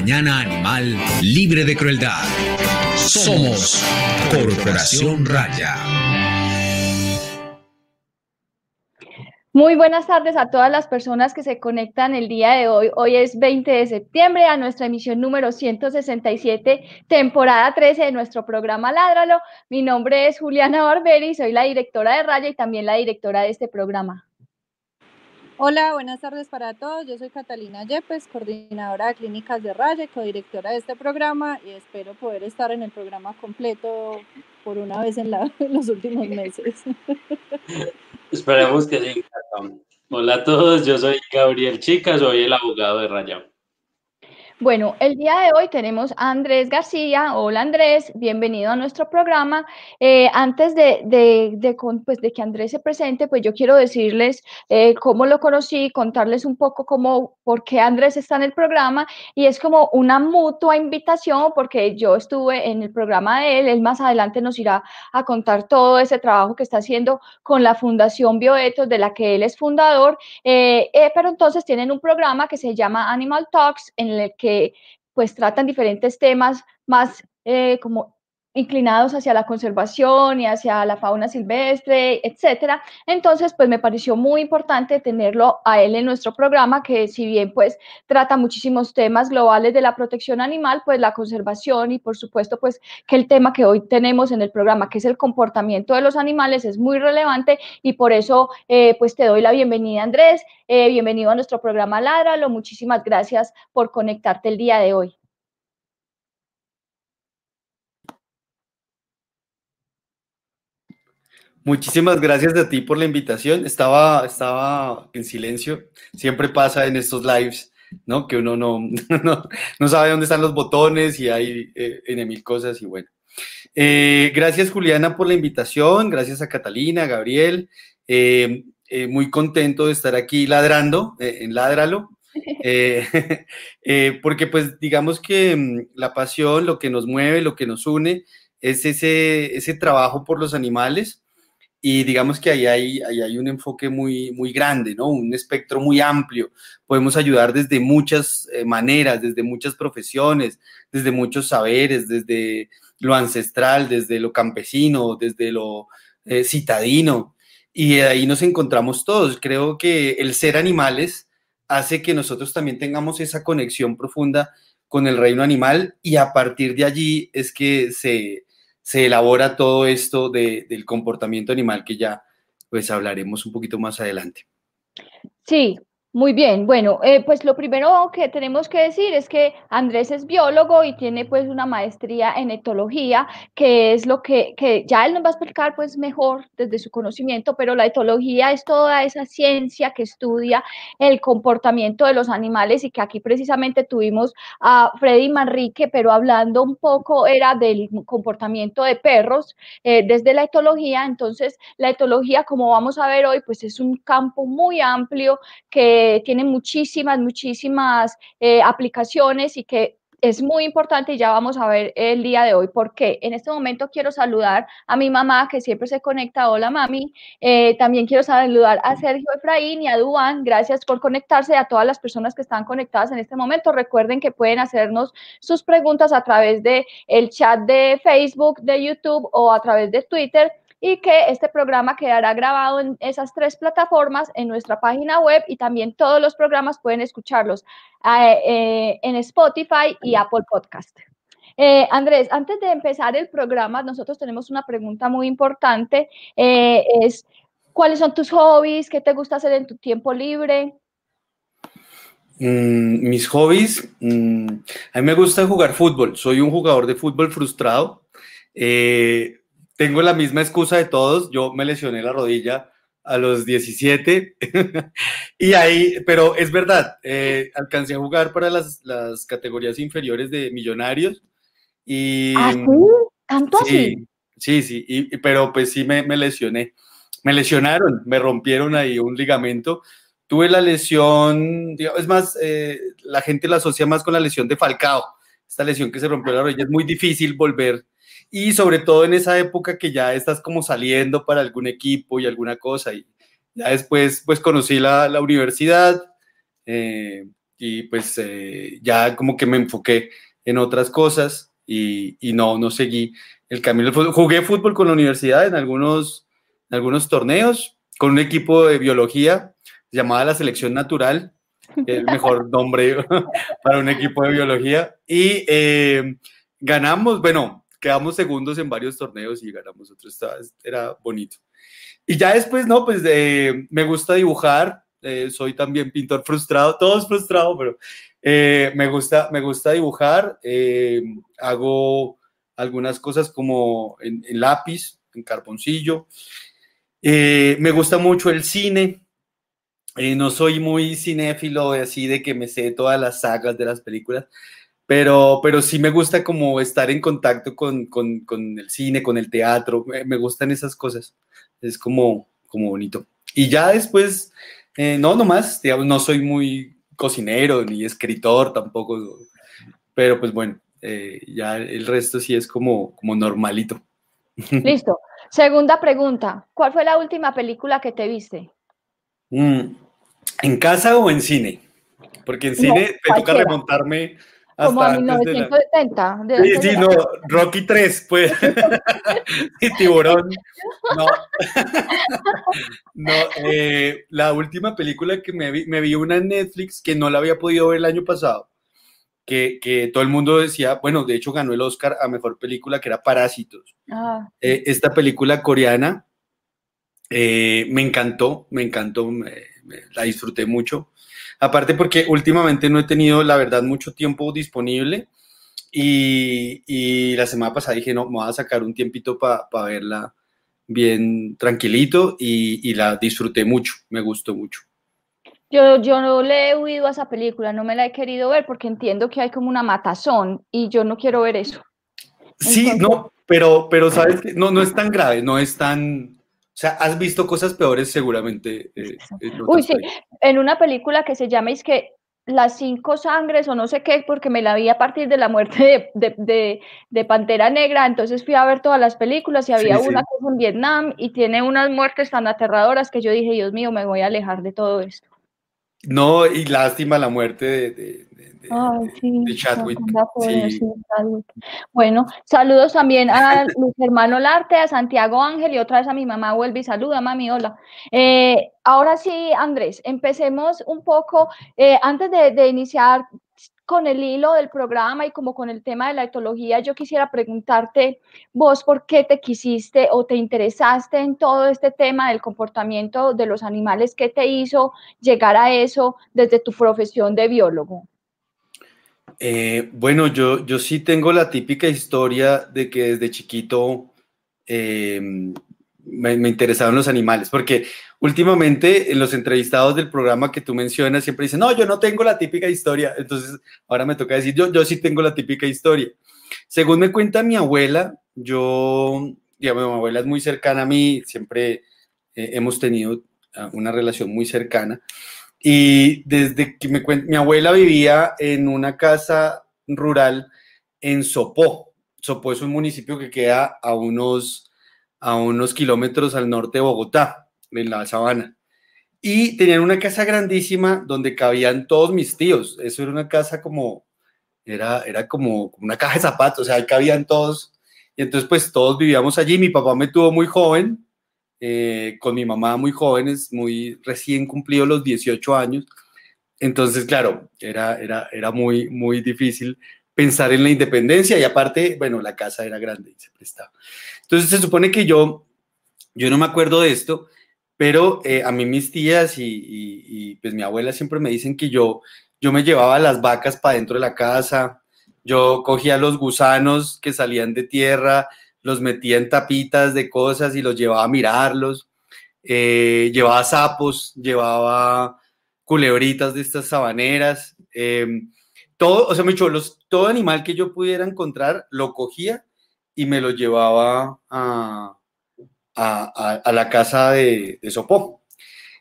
mañana animal libre de crueldad. Somos Corporación Raya. Muy buenas tardes a todas las personas que se conectan el día de hoy. Hoy es 20 de septiembre a nuestra emisión número 167, temporada 13 de nuestro programa Ládralo. Mi nombre es Juliana Barberi, soy la directora de Raya y también la directora de este programa. Hola, buenas tardes para todos. Yo soy Catalina Yepes, coordinadora de clínicas de Raya, codirectora de este programa y espero poder estar en el programa completo por una vez en, en los últimos meses. Esperemos que sí. Hola a todos, yo soy Gabriel Chica, soy el abogado de Raya. Bueno, el día de hoy tenemos a Andrés García. Hola Andrés, bienvenido a nuestro programa. Eh, antes de, de, pues, de, que Andrés se presente, pues yo quiero decirles eh, cómo lo conocí, contarles un poco cómo, por qué Andrés está en el programa y es como una mutua invitación porque yo estuve en el programa de él, él más adelante nos irá a contar todo ese trabajo que está haciendo con la Fundación Bioetos de la que él es fundador, eh, pero entonces tienen un programa que se llama Animal Talks en el que pues tratan diferentes temas más eh, como inclinados hacia la conservación y hacia la fauna silvestre, etcétera. Entonces, pues me pareció muy importante tenerlo a él en nuestro programa, que si bien pues trata muchísimos temas globales de la protección animal, pues la conservación y por supuesto pues que el tema que hoy tenemos en el programa, que es el comportamiento de los animales, es muy relevante y por eso eh, pues te doy la bienvenida, Andrés. Eh, bienvenido a nuestro programa Ládralo. Muchísimas gracias por conectarte el día de hoy. Muchísimas gracias a ti por la invitación. Estaba, estaba en silencio. Siempre pasa en estos lives, ¿no? Que uno no, no, sabe dónde están los botones y hay eh, en mil cosas y bueno. Eh, gracias Juliana por la invitación. Gracias a Catalina, Gabriel. Eh, muy contento de estar aquí ladrando, en Ládralo. porque pues digamos que mm, la pasión, lo que nos mueve, lo que nos une, es ese, ese trabajo por los animales y digamos que ahí hay, ahí hay un enfoque muy, muy grande, ¿no? Un espectro muy amplio. Podemos ayudar desde muchas eh, maneras, desde muchas profesiones, desde muchos saberes, desde lo ancestral, desde lo campesino, desde lo eh, citadino. Y ahí nos encontramos todos. Creo que el ser animales hace que nosotros también tengamos esa conexión profunda con el reino animal y a partir de allí es que se, se elabora todo esto del comportamiento animal que ya pues hablaremos un poquito más adelante. Sí, muy bien, bueno, eh, pues lo primero que tenemos que decir es que Andrés es biólogo y tiene pues una maestría en etología, que es lo que, que ya él nos va a explicar pues mejor desde su conocimiento, pero la etología es toda esa ciencia que estudia el comportamiento de los animales y que aquí precisamente tuvimos a Freddy Manrique, pero hablando un poco era del comportamiento de perros eh, desde la etología, entonces la etología como vamos a ver hoy pues es un campo muy amplio que tiene muchísimas, muchísimas eh, aplicaciones y que es muy importante y ya vamos a ver el día de hoy porque en este momento quiero saludar a mi mamá que siempre se conecta. Hola mami. Eh, también quiero saludar a Sergio Efraín y a Duan. Gracias por conectarse a todas las personas que están conectadas en este momento. Recuerden que pueden hacernos sus preguntas a través de el chat de Facebook, de YouTube o a través de Twitter y que este programa quedará grabado en esas tres plataformas en nuestra página web y también todos los programas pueden escucharlos eh, eh, en Spotify y Apple Podcast. Eh, Andrés, antes de empezar el programa, nosotros tenemos una pregunta muy importante. es, ¿cuáles son tus hobbies? ¿Qué te gusta hacer en tu tiempo libre? Mm, mis hobbies, mm, a mí me gusta jugar fútbol. Soy un jugador de fútbol frustrado. Eh, tengo la misma excusa de todos. Yo me lesioné la rodilla a los 17 y ahí, pero es verdad, eh, alcancé a jugar para las, las, categorías inferiores de millonarios y... ¿Ah, sí? ¿Tanto sí, Sí, sí, y, pero pues sí me, me, lesioné. Me lesionaron, me rompieron ahí un ligamento. Tuve la lesión, es más, eh, la gente la asocia más con la lesión de Falcao. Esta lesión que se rompió la rodilla es muy difícil volver y sobre todo en esa época que ya estás como saliendo para algún equipo y alguna cosa y ya después pues conocí la, la universidad eh, y pues eh, ya como que me enfoqué en otras cosas y, y, no, no seguí el camino Jugué fútbol con la universidad en algunos, en algunos torneos, con un equipo de biología llamada la selección natural, el mejor nombre para un equipo de biología. Y eh, ganamos, bueno, quedamos segundos en varios torneos y ganamos otro, era bonito. Y ya después, no, pues eh, me gusta dibujar, eh, soy también pintor frustrado, todos frustrados, pero me, gusta, me gusta dibujar, hago algunas cosas como en, en lápiz, en carboncillo. me gusta mucho el cine, eh, no soy muy cinéfilo, así de que me sé todas las sagas de las películas, pero, pero sí me gusta como estar en contacto con, con, con el cine, con el teatro, me, gustan esas cosas, es como, como bonito. Y ya después, eh, no, nomás, digamos, no soy muy cocinero ni escritor tampoco, pero pues bueno, eh, ya el resto sí es como, como normalito. Listo. Segunda pregunta, ¿cuál fue la última película que te viste? Mm, ¿En casa o en cine? Porque en cine me toca remontarme Como a 1970. sí, sí, no, Rocky 3, pues. y Tiburón. No. no, eh, la última película que me vi, me vi una en Netflix que no la había podido ver el año pasado. Que, que, todo el mundo decía, bueno, de hecho ganó el Oscar a Mejor Película, que era Parásitos. Ah. Eh, esta película coreana eh, me encantó, me encantó, la disfruté mucho. Aparte porque últimamente no he tenido, la verdad, mucho tiempo disponible y, la semana pasada dije, no, me voy a sacar un tiempito para verla bien tranquilito y, la disfruté mucho, me gustó mucho. Yo, yo no le he huido a esa película, no me la he querido ver porque entiendo que hay como una matazón y yo no quiero ver eso. Sí, no, pero, pero sabes que no, no es tan grave, no es tan, sea, has visto cosas peores seguramente. Eh, Uy, sí, en una película que se llama es que las cinco sangres o no sé qué, porque me la vi a partir de la muerte de, Pantera Negra, entonces fui a ver todas las películas y había una que en Vietnam y tiene unas muertes tan aterradoras que yo dije, Dios mío, me voy a alejar de todo esto. No, y lástima la muerte de, de Chadwick. Bueno, saludos también a Luis Hermano Larte, a Santiago Ángel y otra vez a mi mamá vuelve y saluda, mami, hola. Eh, ahora sí, Andrés, empecemos un poco, eh, antes de, iniciar con el hilo del programa y como con el tema de la etología, yo quisiera preguntarte vos por qué te quisiste o te interesaste en todo este tema del comportamiento de los animales, qué te hizo llegar a eso desde tu profesión de biólogo. Eh, bueno, yo, yo sí tengo la típica historia de que desde chiquito em, me, me, interesaron los animales, porque últimamente en los entrevistados del programa que tú mencionas siempre dicen, no, yo no tengo la típica historia, entonces ahora me toca decir, yo, yo sí tengo la típica historia. Según me cuenta mi abuela, yo, digamos, mi abuela es muy cercana a mí, siempre eh, hemos tenido ah, una relación muy cercana. Y desde que me mi abuela vivía en una casa rural en Sopó. Sopó es un municipio que queda a unos, a unos kilómetros al norte de Bogotá, en la sabana. Y tenían una casa grandísima donde cabían todos mis tíos. Eso era una casa como, era, era como una caja de zapatos, o sea, ahí cabían todos. Y entonces pues todos vivíamos allí. Mi papá me tuvo muy joven, eh, con mi mamá muy jóvenes, muy recién cumplido los 18 años. Entonces, claro, era, era, era muy, muy difícil pensar en la independencia y aparte, bueno, la casa era grande y se prestaba. Entonces, se supone que yo, yo no me acuerdo de esto, pero eh, a mí mis tías y, y, pues mi abuela siempre me dicen que yo, yo me llevaba las vacas para dentro de la casa, yo cogía los gusanos que salían de tierra, los metía en tapitas de cosas y los llevaba a mirarlos. Eh, llevaba sapos, llevaba culebritas de estas sabaneras. Em, todo, o sea, me los, todo animal que yo pudiera encontrar lo cogía y me lo llevaba a, a, la casa de, de Sopó.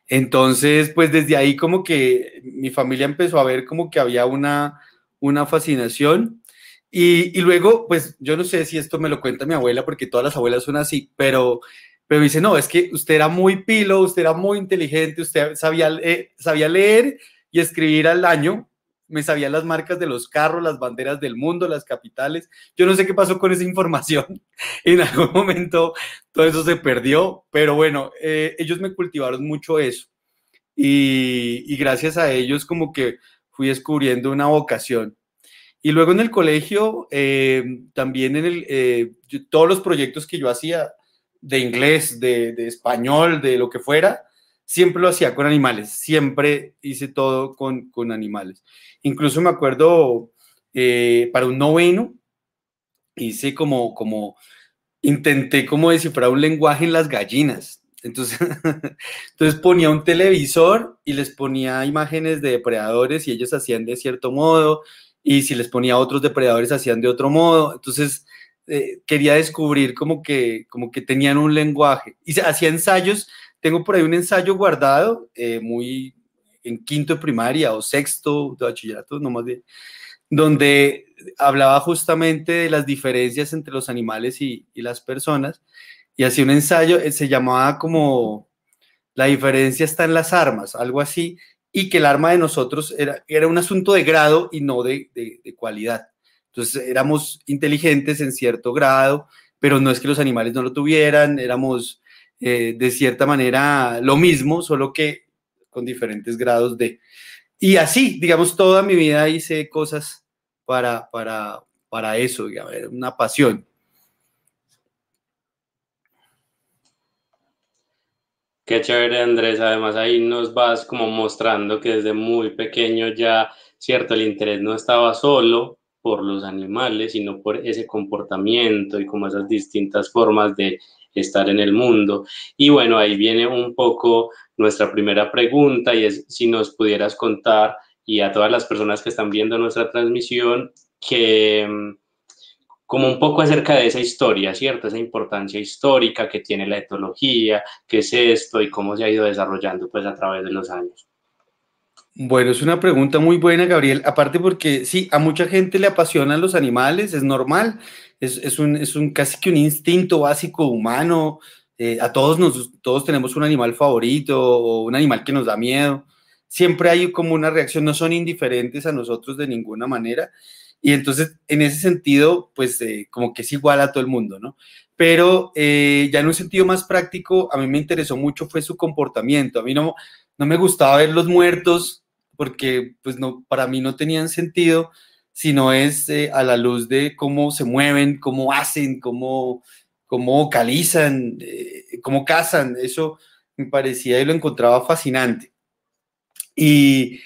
Entonces, pues desde ahí como que mi familia empezó a ver como que había una, una fascinación y, luego, pues yo no sé si esto me lo cuenta mi abuela, porque todas las abuelas son así, pero, pero dice, no, es que usted era muy pilo, usted era muy inteligente, usted sabía, sabía leer y escribir al año, me sabía las marcas de los carros, las banderas del mundo, las capitales. Yo no sé qué pasó con esa información. En algún momento todo eso se perdió, pero bueno, eh, ellos me cultivaron mucho eso. Y, gracias a ellos como que fui descubriendo una vocación. Y luego en el colegio, eh, también en eh, todos los proyectos que yo hacía de inglés, de, de español, de lo que fuera, siempre lo hacía con animales, siempre hice todo con, con animales. Incluso me acuerdo eh, para un noveno, hice como, como, intenté como descifrar un lenguaje en las gallinas. Entonces, entonces ponía un televisor y les ponía imágenes de depredadores y ellos hacían de cierto modo, y si les ponía otros depredadores hacían de otro modo. Entonces, eh, quería descubrir como que, como que tenían un lenguaje. Y hacía ensayos tengo por ahí un ensayo guardado, eh, muy en quinto de primaria o sexto de bachillerato, no más de, donde hablaba justamente de las diferencias entre los animales y, las personas. Y hacía un ensayo, eh, se llamaba como La diferencia está en las armas, algo así, y que el arma de nosotros era, era un asunto de grado y no de, de, cualidad. Entonces éramos inteligentes en cierto grado, pero no es que los animales no lo tuvieran, éramos eh, de cierta manera lo mismo, solo que con diferentes grados de... Y así, digamos, toda mi vida hice cosas para, para, para eso, digamos, una pasión. Qué chévere, Andrés. Además, ahí nos vas como mostrando que desde muy pequeño ya, cierto, el interés no estaba solo por los animales, sino por ese comportamiento y como esas distintas formas de estar en el mundo. Y bueno, ahí viene un poco nuestra primera pregunta y es si nos pudieras contar y a todas las personas que están viendo nuestra transmisión que mm, como un poco acerca de esa historia, ¿cierto? Esa importancia histórica que tiene la etología, qué es esto y cómo se ha ido desarrollando pues a través de los años. Bueno, es una pregunta muy buena, Gabriel. Aparte porque sí, a mucha gente le apasionan los animales, es normal es, un, es un casi que un instinto básico humano. Eh, a todos, nos, todos tenemos un animal favorito o un animal que nos da miedo. Siempre hay como una reacción, no son indiferentes a nosotros de ninguna manera. Y entonces, en ese sentido, pues eh, como que es igual a todo el mundo, ¿no? Pero eh, ya en un sentido más práctico, a mí me interesó mucho fue su comportamiento. A mí no, no me gustaba ver los muertos porque pues no, para mí no tenían sentido sino es eh, a la luz de cómo se mueven, cómo hacen, cómo, cómo vocalizan, eh, cómo cazan. Eso me parecía y lo encontraba fascinante. Y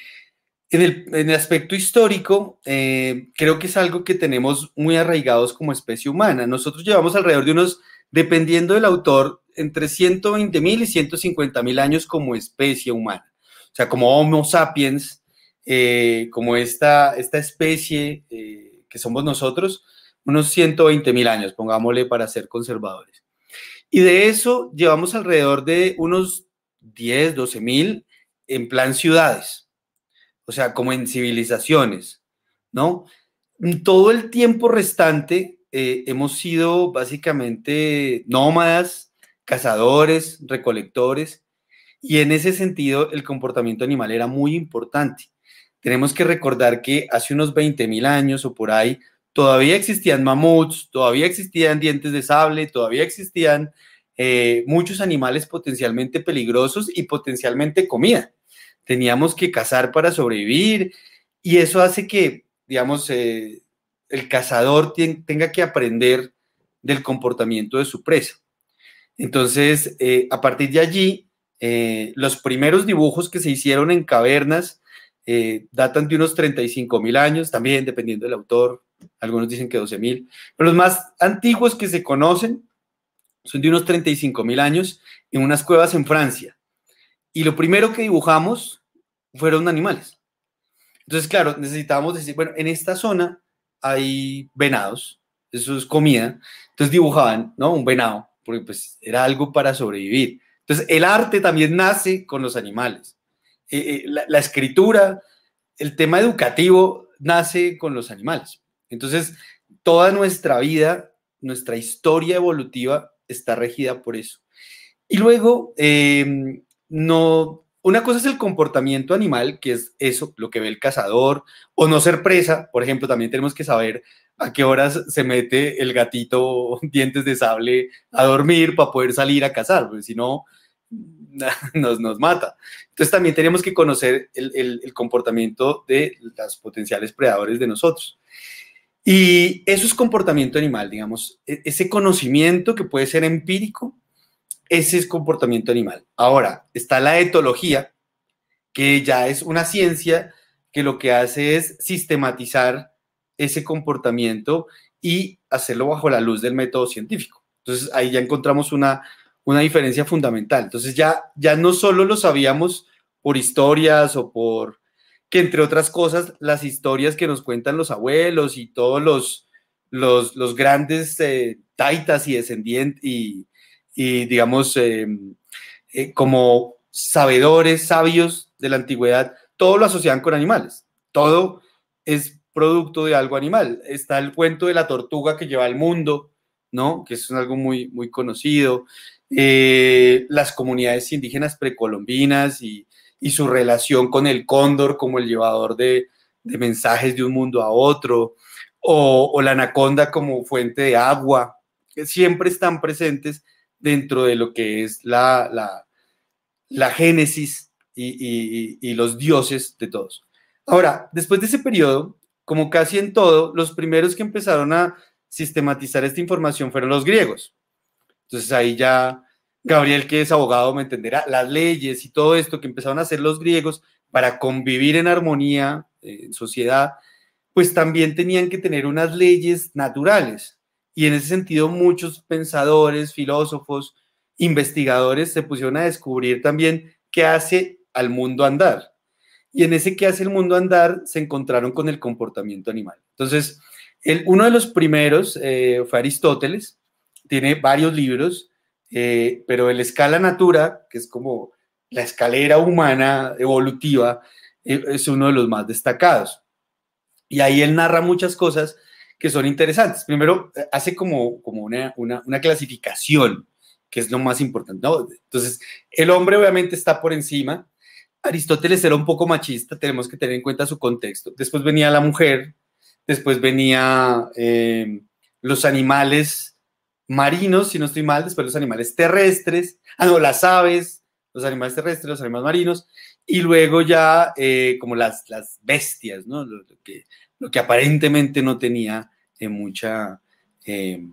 en el, aspecto histórico, eh, creo que es algo que tenemos muy arraigados como especie humana. Nosotros llevamos alrededor de unos, dependiendo del autor, entre 120 mil y 150 mil años como especie humana. O sea, como Homo sapiens, eh, como esta, esta especie eh, que somos nosotros, unos 120 mil años, pongámosle para ser conservadores. Y de eso llevamos alrededor de unos 10, 12 mil en plan ciudades, o sea, como en civilizaciones, ¿no? Todo el tiempo restante eh, hemos sido básicamente nómadas, cazadores, recolectores, y en ese sentido el comportamiento animal era muy importante tenemos que recordar que hace unos 20 mil años o por ahí, todavía existían mamuts, todavía existían dientes de sable, todavía existían eh, muchos animales potencialmente peligrosos y potencialmente comida. Teníamos que cazar para sobrevivir y eso hace que, digamos, eh, el cazador tenga que aprender del comportamiento de su presa. Entonces, eh, a partir de allí, los primeros dibujos que se hicieron en cavernas eh, datan de unos 35 mil años, también dependiendo del autor, algunos dicen que 12 mil, pero los más antiguos que se conocen son de unos 35 mil años en unas cuevas en Francia. Y lo primero que dibujamos fueron animales. Entonces, claro, necesitábamos decir, bueno, en esta zona hay venados, eso es comida, entonces dibujaban, ¿no? Un venado, porque pues era algo para sobrevivir. Entonces, el arte también nace con los animales. Eh, eh, la, escritura, el tema educativo nace con los animales. Entonces, toda nuestra vida, nuestra historia evolutiva está regida por eso. Y luego, em, no, una cosa es el comportamiento animal, que es eso, lo que ve el cazador, o no ser presa, por ejemplo, también tenemos que saber a qué horas se mete el gatito dientes de sable a dormir para poder salir a cazar, porque si no, nos, nos mata. Entonces también tenemos que conocer el, el, comportamiento de los potenciales predadores de nosotros. Y eso es comportamiento animal, digamos, e, ese conocimiento que puede ser empírico, ese es comportamiento animal. Ahora, está la etología, que ya es una ciencia que lo que hace es sistematizar ese comportamiento y hacerlo bajo la luz del método científico. Entonces ahí ya encontramos una, una diferencia fundamental. Entonces ya, ya no solo lo sabíamos por historias o por que entre otras cosas las historias que nos cuentan los abuelos y todos los, los, los grandes eh, taitas y descendientes y, y digamos em, eh, como sabedores, sabios de la antigüedad, todo lo asociaban con animales. Todo es producto de algo animal. Está el cuento de la tortuga que lleva al mundo, ¿no? Que es algo muy, muy conocido. Eh, las comunidades indígenas precolombinas y, y, su relación con el cóndor como el llevador de, de mensajes de un mundo a otro, o, o, la anaconda como fuente de agua, que siempre están presentes dentro de lo que es la, la, la génesis y, y, y, los dioses de todos. Ahora, después de ese periodo, como casi en todo, los primeros que empezaron a sistematizar esta información fueron los griegos. Entonces ahí ya Gabriel, que es abogado, me entenderá, las leyes y todo esto que empezaron a hacer los griegos para convivir en armonía eh, en sociedad, pues también tenían que tener unas leyes naturales. Y en ese sentido muchos pensadores, filósofos, investigadores se pusieron a descubrir también qué hace al mundo andar. Y en ese qué hace el mundo andar se encontraron con el comportamiento animal. Entonces, el, uno de los primeros eh, fue Aristóteles, tiene varios libros, eh, pero el Escala Natura, que es como la escalera humana evolutiva, eh, es uno de los más destacados. Y ahí él narra muchas cosas que son interesantes. Primero, hace como, como una, una, una clasificación, que es lo más importante. ¿no? Entonces, el hombre obviamente está por encima. Aristóteles era un poco machista, tenemos que tener en cuenta su contexto. Después venía la mujer, después venía eh, los animales marinos, si no estoy mal, después los animales terrestres, ah, no, las aves, los animales terrestres, los animales marinos, y luego ya eh, como las, las bestias, ¿no? Lo, que, lo que aparentemente no tenía eh, mucha eh,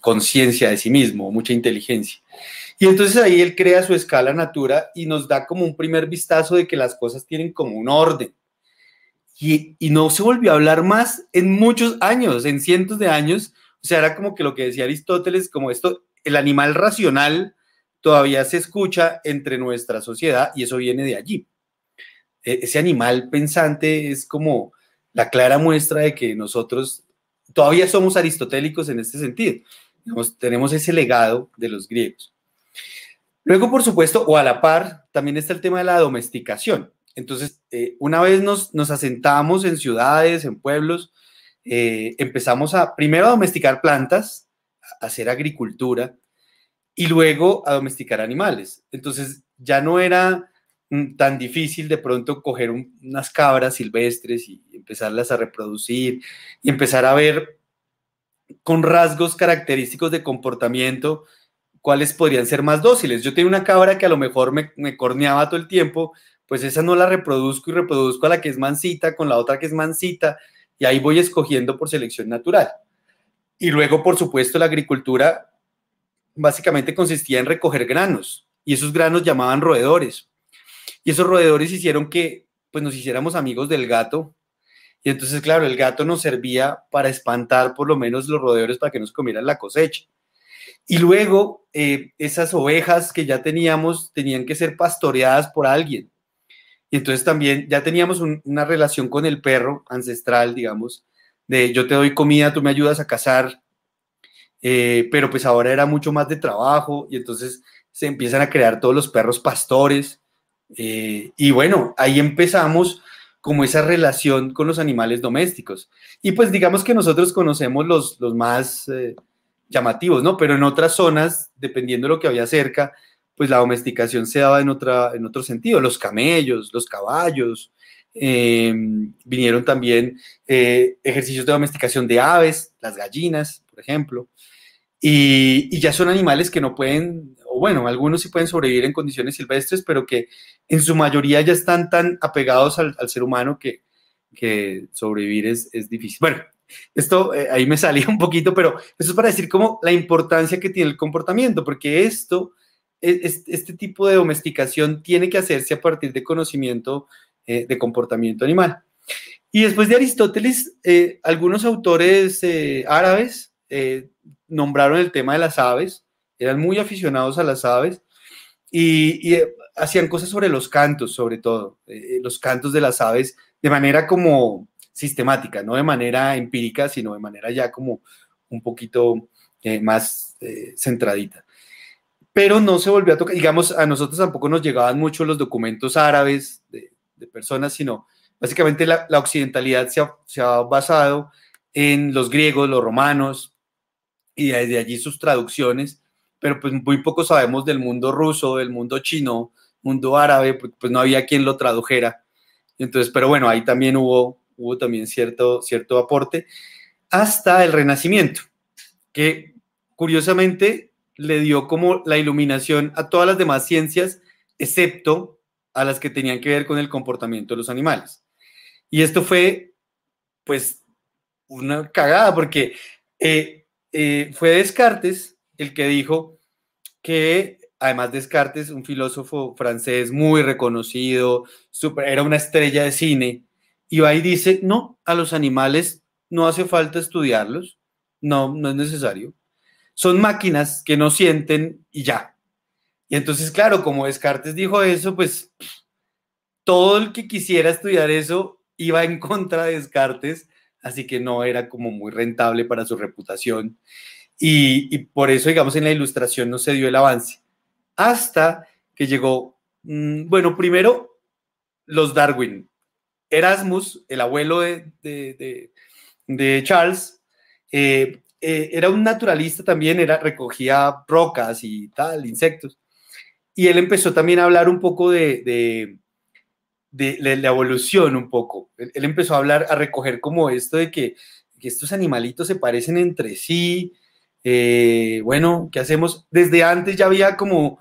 conciencia de sí mismo, mucha inteligencia. Y entonces ahí él crea su escala natura y nos da como un primer vistazo de que las cosas tienen como un orden. Y, y no se volvió a hablar más en muchos años, en cientos de años, o sea, era como que lo que decía Aristóteles, como esto, el animal racional todavía se escucha entre nuestra sociedad y eso viene de allí. E, ese animal pensante es como la clara muestra de que nosotros todavía somos aristotélicos en este sentido. tenemos ese legado de los griegos. Luego, por supuesto, o a la par, también está el tema de la domesticación. Entonces, eh, una vez nos, nos asentamos en ciudades, en pueblos, eh, empezamos a primero a domesticar plantas, a hacer agricultura y luego a domesticar animales. Entonces ya no era tan difícil de pronto coger unas cabras silvestres y empezarlas a reproducir y empezar a ver con rasgos característicos de comportamiento cuáles podrían ser más dóciles. Yo tengo una cabra que a lo mejor me, me corneaba todo el tiempo, pues esa no la reproduzco y reproduzco a la que es mansita con la otra que es mansita y ahí voy escogiendo por selección natural. Y luego, por supuesto, la agricultura básicamente consistía en recoger granos y esos granos llamaban roedores. Y esos roedores hicieron que pues nos hiciéramos amigos del gato. Y entonces, claro, el gato nos servía para espantar por lo menos los roedores para que nos comieran la cosecha. Y luego, eh, esas ovejas que ya teníamos tenían que ser pastoreadas por alguien. Y entonces también ya teníamos una relación con el perro ancestral, digamos, de yo te doy comida, tú me ayudas a cazar, eh, pero pues ahora era mucho más de trabajo y entonces se empiezan a crear todos los perros pastores. Eh, y bueno, ahí empezamos como esa relación con los animales domésticos. Y pues digamos que nosotros conocemos los, los más eh, llamativos, ¿no? Pero en otras zonas, dependiendo de lo que había cerca, pues la domesticación se daba en, otra, en otro sentido. Los camellos, los caballos, em, vinieron también eh, ejercicios de domesticación de aves, las gallinas, por ejemplo, y, ya son animales que no pueden, bueno, algunos sí pueden sobrevivir en condiciones silvestres, pero que en su mayoría ya están tan apegados al, ser humano que, sobrevivir es, es, difícil. Bueno, esto eh, ahí me salía un poquito, pero eso es para decir como la importancia que tiene el comportamiento, porque esto este tipo de domesticación tiene que hacerse a partir de conocimiento eh, de comportamiento animal. Y después de Aristóteles, eh, algunos autores eh, árabes nombraron el tema de las aves, eran muy aficionados a las aves y, hacían cosas sobre los cantos, sobre todo, los cantos de las aves, de manera como sistemática, no de manera empírica, sino de manera ya como un poquito más centradita. Pero no se volvió a tocar, digamos, a nosotros tampoco nos llegaban mucho los documentos árabes de, personas, sino básicamente la, occidentalidad se ha, basado en los griegos, los romanos, y desde allí sus traducciones, pero pues muy poco sabemos del mundo ruso, del mundo chino, mundo árabe, pues, pues no había quien lo tradujera. Entonces, pero bueno, ahí también hubo, hubo también cierto, cierto aporte, hasta el Renacimiento, que curiosamente le dio como la iluminación a todas las demás ciencias, excepto a las que tenían que ver con el comportamiento de los animales. Y esto fue, pues, una cagada, porque eh, eh, fue Descartes el que dijo que, además Descartes, un filósofo francés muy reconocido, super, era una estrella de cine, y va y dice, no, a los animales no hace falta estudiarlos, no, no es necesario son máquinas que no sienten y ya. Y entonces, claro, como Descartes dijo eso, pues todo el que quisiera estudiar eso iba en contra de Descartes, así que no era como muy rentable para su reputación. Y, por eso, digamos, en la ilustración no se dio el avance. Hasta que llegó, mm, bueno, primero los Darwin. Erasmus, el abuelo de, de, Charles, eh, eh, era un naturalista también, era, recogía rocas y tal, insectos. Y él empezó también a hablar un poco de, de, la evolución, un poco. Él, empezó a hablar, a recoger como esto de que, estos animalitos se parecen entre sí. Eh, bueno, ¿qué hacemos? Desde antes ya había como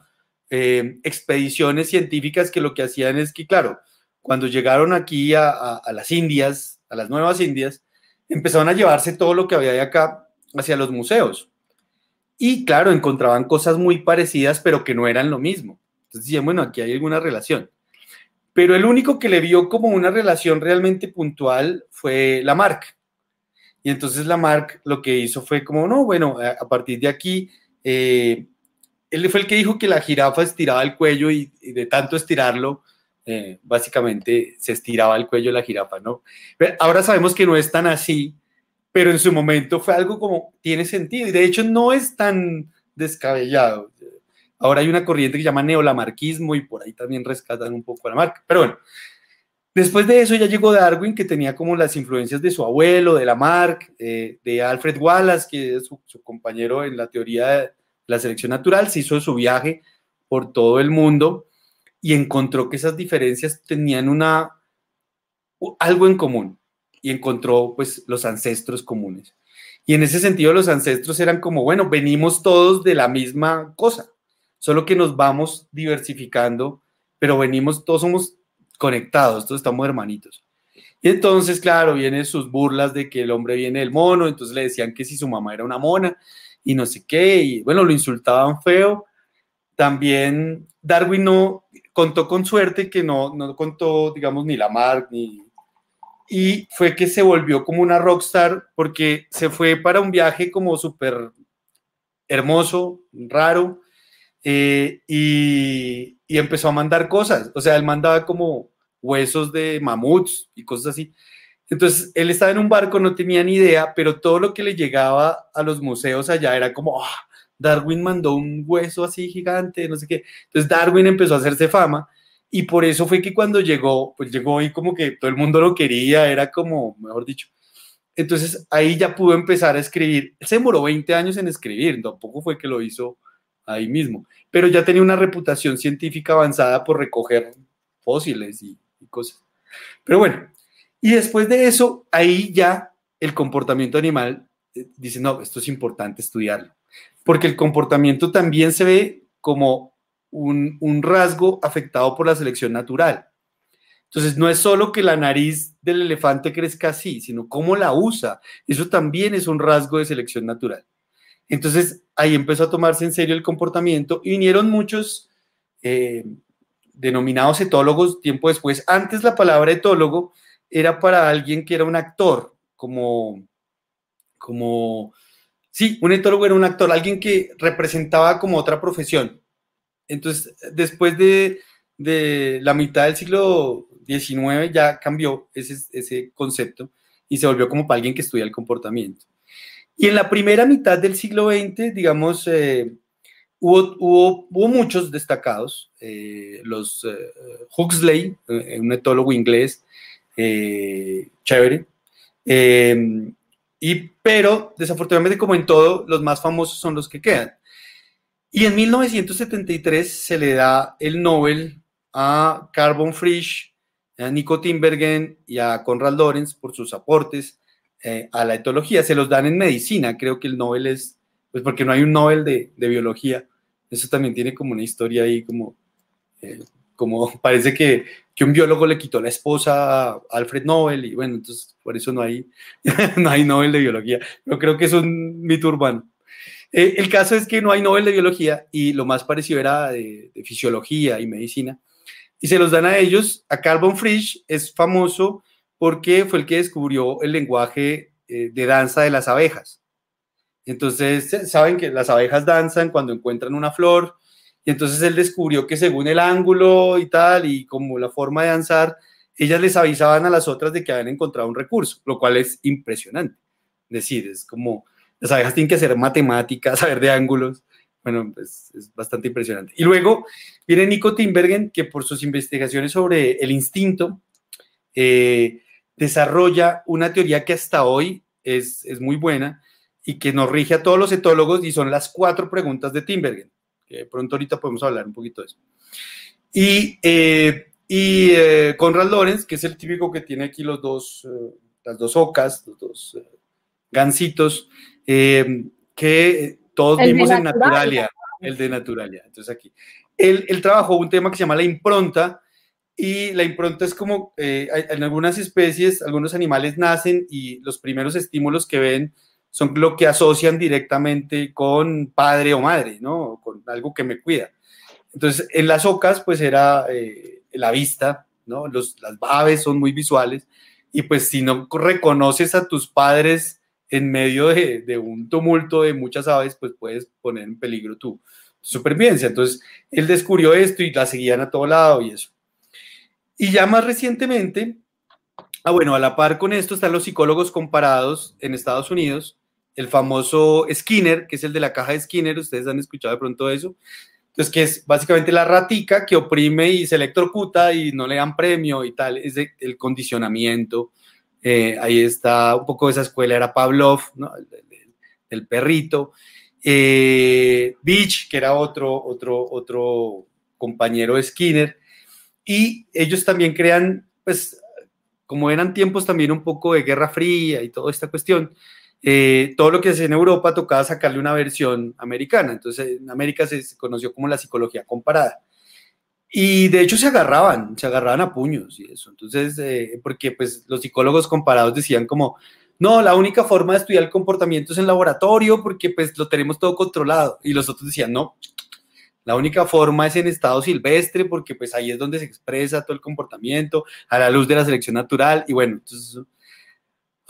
eh, expediciones científicas que lo que hacían es que, claro, cuando llegaron aquí a, las Indias, a las nuevas Indias, empezaron a llevarse todo lo que había de acá hacia los museos. Y claro, encontraban cosas muy parecidas, pero que no eran lo mismo. Entonces decían, bueno, aquí hay alguna relación. Pero el único que le vio como una relación realmente puntual fue Lamarck. Y entonces Lamarck lo que hizo fue como, no, bueno, a partir de aquí, eh, él fue el que dijo que la jirafa estiraba el cuello y, de tanto estirarlo, eh, básicamente se estiraba el cuello de la jirafa, ¿no? Ahora sabemos que no es tan así, pero en su momento fue algo como, tiene sentido, y de hecho no es tan descabellado. Ahora hay una corriente que se llama neolamarquismo y por ahí también rescatan un poco a la marca. Pero bueno, después de eso ya llegó Darwin, que tenía como las influencias de su abuelo, de Lamarck, eh, de Alfred Wallace, que es su, su, compañero en la teoría de la selección natural, se hizo su viaje por todo el mundo y encontró que esas diferencias tenían una, algo en común y encontró pues los ancestros comunes. Y en ese sentido los ancestros eran como, bueno, venimos todos de la misma cosa, solo que nos vamos diversificando, pero venimos, todos somos conectados, todos estamos hermanitos. Y entonces, claro, vienen sus burlas de que el hombre viene del mono, entonces le decían que si su mamá era una mona y no sé qué, y bueno, lo insultaban feo. También Darwin no contó con suerte que no, no contó, digamos, ni Lamarck ni y fue que se volvió como una rockstar porque se fue para un viaje como súper hermoso, raro, eh, y, y, empezó a mandar cosas. O sea, él mandaba como huesos de mamuts y cosas así. Entonces, él estaba en un barco, no tenía ni idea, pero todo lo que le llegaba a los museos allá era como, ah, Darwin mandó un hueso así gigante, no sé qué. Entonces, Darwin empezó a hacerse fama y por eso fue que cuando llegó, pues llegó y como que todo el mundo lo quería, era como, mejor dicho. Entonces ahí ya pudo empezar a escribir. se demoró 20 años en escribir, tampoco fue que lo hizo ahí mismo, pero ya tenía una reputación científica avanzada por recoger fósiles y, cosas. Pero bueno, y después de eso, ahí ya el comportamiento animal eh, dice, no, esto es importante estudiarlo, porque el comportamiento también se ve como un, un rasgo afectado por la selección natural. Entonces, no es solo que la nariz del elefante crezca así, sino cómo la usa. Eso también es un rasgo de selección natural. Entonces, ahí empezó a tomarse en serio el comportamiento y vinieron muchos eh, denominados etólogos tiempo después. Antes la palabra etólogo era para alguien que era un actor, como, como, sí, un etólogo era un actor, alguien que representaba como otra profesión. Entonces, después de, de la mitad del siglo XIX ya cambió ese, ese concepto y se volvió como para alguien que estudia el comportamiento. Y en la primera mitad del siglo XX, digamos, eh, hubo, hubo, muchos destacados. Eh, los eh, Huxley, eh, un etólogo inglés, eh, chévere. y, pero, desafortunadamente, como en todo, los más famosos son los que quedan. Y en 1973 se le da el Nobel a Carbon Frisch, a Nico Timbergen y a Conrad Lorenz por sus aportes a la etología. Se los dan en medicina, creo que el Nobel es, pues porque no hay un Nobel de, de biología. Eso también tiene como una historia ahí, como, eh, como parece que, que, un biólogo le quitó la esposa a Alfred Nobel y bueno, entonces por eso no hay, no hay Nobel de biología. Yo creo que es un mito urbano. Eh, el caso es que no hay Nobel de biología y lo más parecido era de, de fisiología y medicina. Y se los dan a ellos. A Carbon Frisch es famoso porque fue el que descubrió el lenguaje eh, de danza de las abejas. Entonces, saben que las abejas danzan cuando encuentran una flor, y entonces él descubrió que según el ángulo y tal, y como la forma de danzar, ellas les avisaban a las otras de que habían encontrado un recurso, lo cual es impresionante. Es decir, es como las abejas tienen que hacer matemáticas, saber de ángulos. Bueno, pues es bastante impresionante. Y luego viene Nico Timbergen, que por sus investigaciones sobre el instinto, eh, desarrolla una teoría que hasta hoy es, es, muy buena y que nos rige a todos los etólogos y son las cuatro preguntas de Timbergen, que pronto ahorita podemos hablar un poquito de eso. Y, eh, y eh, Conrad Lorenz, que es el típico que tiene aquí los dos, eh, las dos ocas, los dos eh, gancitos, eh, que todos el vimos en Naturalia, el de Naturalia. Entonces aquí. Él, él trabajó un tema que se llama la impronta, y la impronta es como, eh, en algunas especies, algunos animales nacen y los primeros estímulos que ven son lo que asocian directamente con padre o madre, ¿no? Con algo que me cuida. Entonces, en las ocas, pues era eh, la vista, ¿no? Las aves son muy visuales y pues si no reconoces a tus padres en medio de, de un tumulto de muchas aves, pues puedes poner en peligro tu, tu supervivencia. Entonces, él descubrió esto y la seguían a todo lado y eso. Y ya más recientemente, ah, bueno, a la par con esto están los psicólogos comparados en Estados Unidos, el famoso Skinner, que es el de la caja de Skinner, ustedes han escuchado de pronto eso. Entonces, que es básicamente la ratica que oprime y se electrocuta y no le dan premio y tal, es el condicionamiento. Eh, ahí está un poco de esa escuela, era Pavlov, el perrito. Eh, Beach, que era otro, otro, otro compañero de Skinner. Y ellos también crean, pues, como eran tiempos también un poco de Guerra Fría y toda esta cuestión, eh, todo lo que hace en Europa tocaba sacarle una versión americana. Entonces, en América se, conoció como la psicología comparada. Y de hecho se agarraban, se agarraban a puños y eso. Entonces, eh, porque pues los psicólogos comparados decían como, no, la única forma de estudiar el comportamiento es en laboratorio porque pues lo tenemos todo controlado. Y los otros decían, no, la única forma es en estado silvestre, porque pues ahí es donde se expresa todo el comportamiento a la luz de la selección natural. Y bueno, entonces,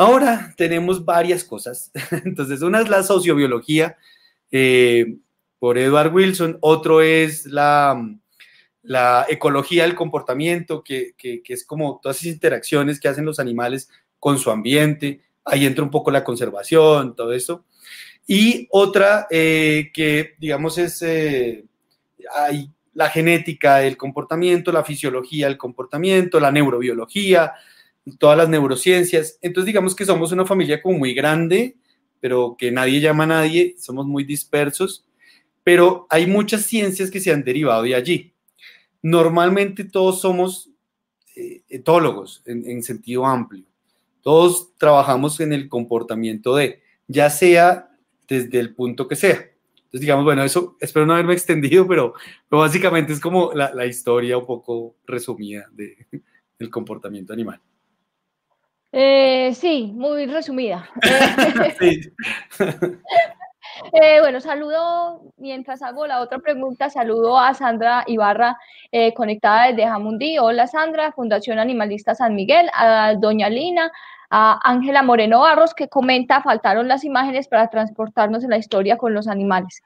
ahora tenemos varias cosas. Entonces, una es la sociobiología eh, por Edward Wilson, otro es la, la ecología del comportamiento, que, que, es como todas esas interacciones que hacen los animales con su ambiente. Ahí entra un poco la conservación, todo eso. Y otra eh, que, digamos, es eh, hay la genética el comportamiento, la fisiología del comportamiento, la neurobiología, todas las neurociencias. Entonces digamos que somos una familia como muy grande, pero que nadie llama a nadie, somos muy dispersos. pero hay muchas ciencias que se han derivado de allí. Normalmente todos somos eh, etólogos en, sentido amplio. Todos trabajamos en el comportamiento de, ya sea desde el punto que sea. Entonces, digamos, bueno, eso espero no haberme extendido, pero, básicamente es como la, historia un poco resumida de, del comportamiento animal. Eh, sí, muy resumida. sí. Eh, bueno, saludo, mientras hago la otra pregunta, saludo a Sandra Ibarra, eh, conectada desde Jamundí. Hola Sandra, Fundación Animalista San Miguel, a Doña Lina, a Ángela Moreno Barros, que comenta, faltaron las imágenes para transportarnos en la historia con los animales.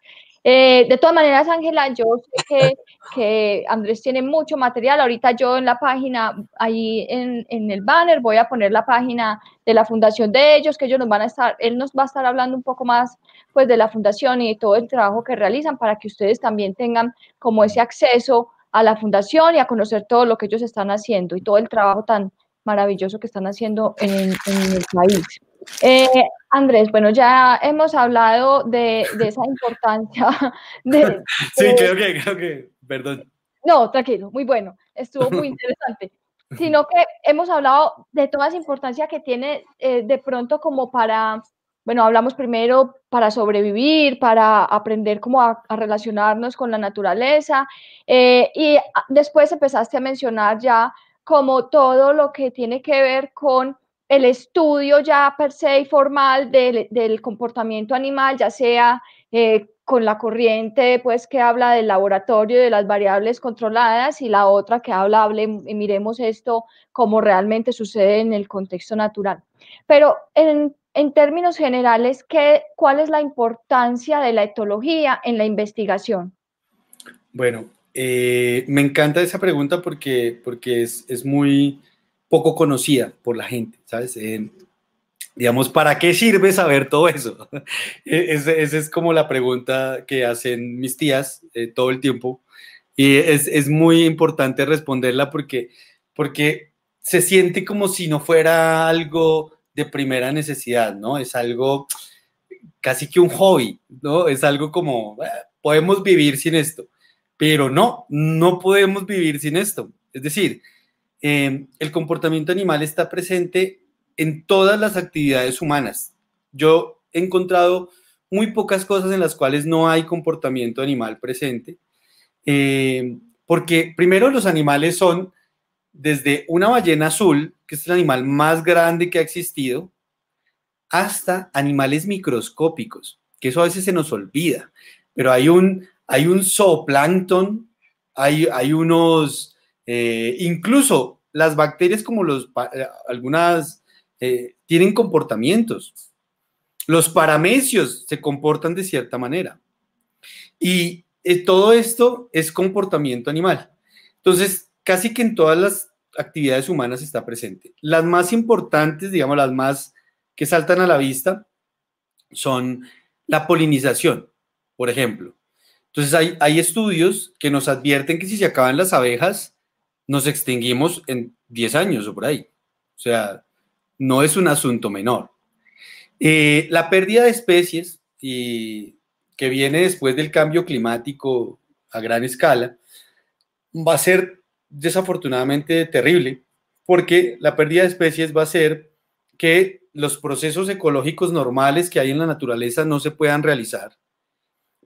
Eh, de todas maneras, Ángela, yo sé que, Andrés tiene mucho material. Ahorita yo en la página, ahí en, en, el banner, voy a poner la página de la fundación de ellos, que ellos nos van a estar, él nos va a estar hablando un poco más pues de la fundación y todo el trabajo que realizan para que ustedes también tengan como ese acceso a la fundación y a conocer todo lo que ellos están haciendo y todo el trabajo tan maravilloso que están haciendo en, en el país. Eh, Andrés, bueno, ya hemos hablado de, esa importancia. De, sí, creo que, creo que, perdón. No, tranquilo, muy bueno, estuvo muy interesante. Sino que hemos hablado de toda esa importancia que tiene eh, de pronto como para, bueno, hablamos primero para sobrevivir, para aprender cómo a, relacionarnos con la naturaleza, eh, y después empezaste a mencionar ya como todo lo que tiene que ver con el estudio ya per se y formal del, comportamiento animal, ya sea eh, con la corriente pues que habla del laboratorio de las variables controladas y la otra que habla, hable, miremos esto como realmente sucede en el contexto natural. Pero en, términos generales, ¿qué, ¿cuál es la importancia de la etología en la investigación? Bueno, eh, me encanta esa pregunta porque, porque es, es muy poco conocida por la gente, ¿sabes? Eh, digamos, ¿para qué sirve saber todo eso? E-, esa es como la pregunta que hacen mis tías eh, todo el tiempo y es, es, muy importante responderla porque, porque se siente como si no fuera algo de primera necesidad, ¿no? Es algo casi que un hobby, ¿no? Es algo como, ah, podemos vivir sin esto, pero no, no podemos vivir sin esto. Es decir, Em, el comportamiento animal está presente en todas las actividades humanas. Yo he encontrado muy pocas cosas en las cuales no hay comportamiento animal presente, em, porque primero los animales son desde una ballena azul, que es el animal más grande que ha existido, hasta animales microscópicos, que eso a veces se nos olvida, pero hay un, hay un zooplancton, hay, hay unos eh, incluso las bacterias como los, eh, algunas eh, tienen comportamientos. Los paramecios se comportan de cierta manera. Y todo esto es comportamiento animal. Entonces, casi que en todas las actividades humanas está presente. Las más importantes, digamos, las más que saltan a la vista, son la polinización, por ejemplo. Entonces, hay, hay estudios que nos advierten que si se acaban las abejas, nos extinguimos en 10 años o por ahí. O sea, no es un asunto menor. Eh, la pérdida de especies y, que viene después del cambio climático a gran escala va a ser desafortunadamente terrible porque la pérdida de especies va a ser que los procesos ecológicos normales que hay en la naturaleza no se puedan realizar.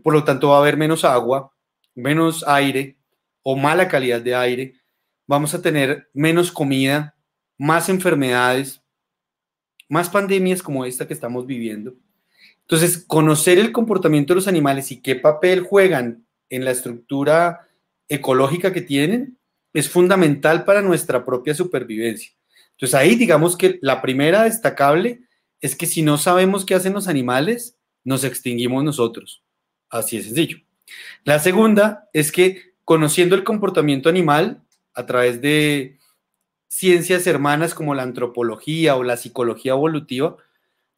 Por lo tanto, va a haber menos agua, menos aire o mala calidad de aire, vamos a tener menos comida, más enfermedades, más pandemias como esta que estamos viviendo. Entonces, conocer el comportamiento de los animales y qué papel juegan en la estructura ecológica que tienen es fundamental para nuestra propia supervivencia. Entonces, ahí digamos que la primera destacable es que si no sabemos qué hacen los animales, nos extinguimos nosotros. Así de sencillo. La segunda es que conociendo el comportamiento animal, a través de ciencias hermanas como la antropología o la psicología evolutiva,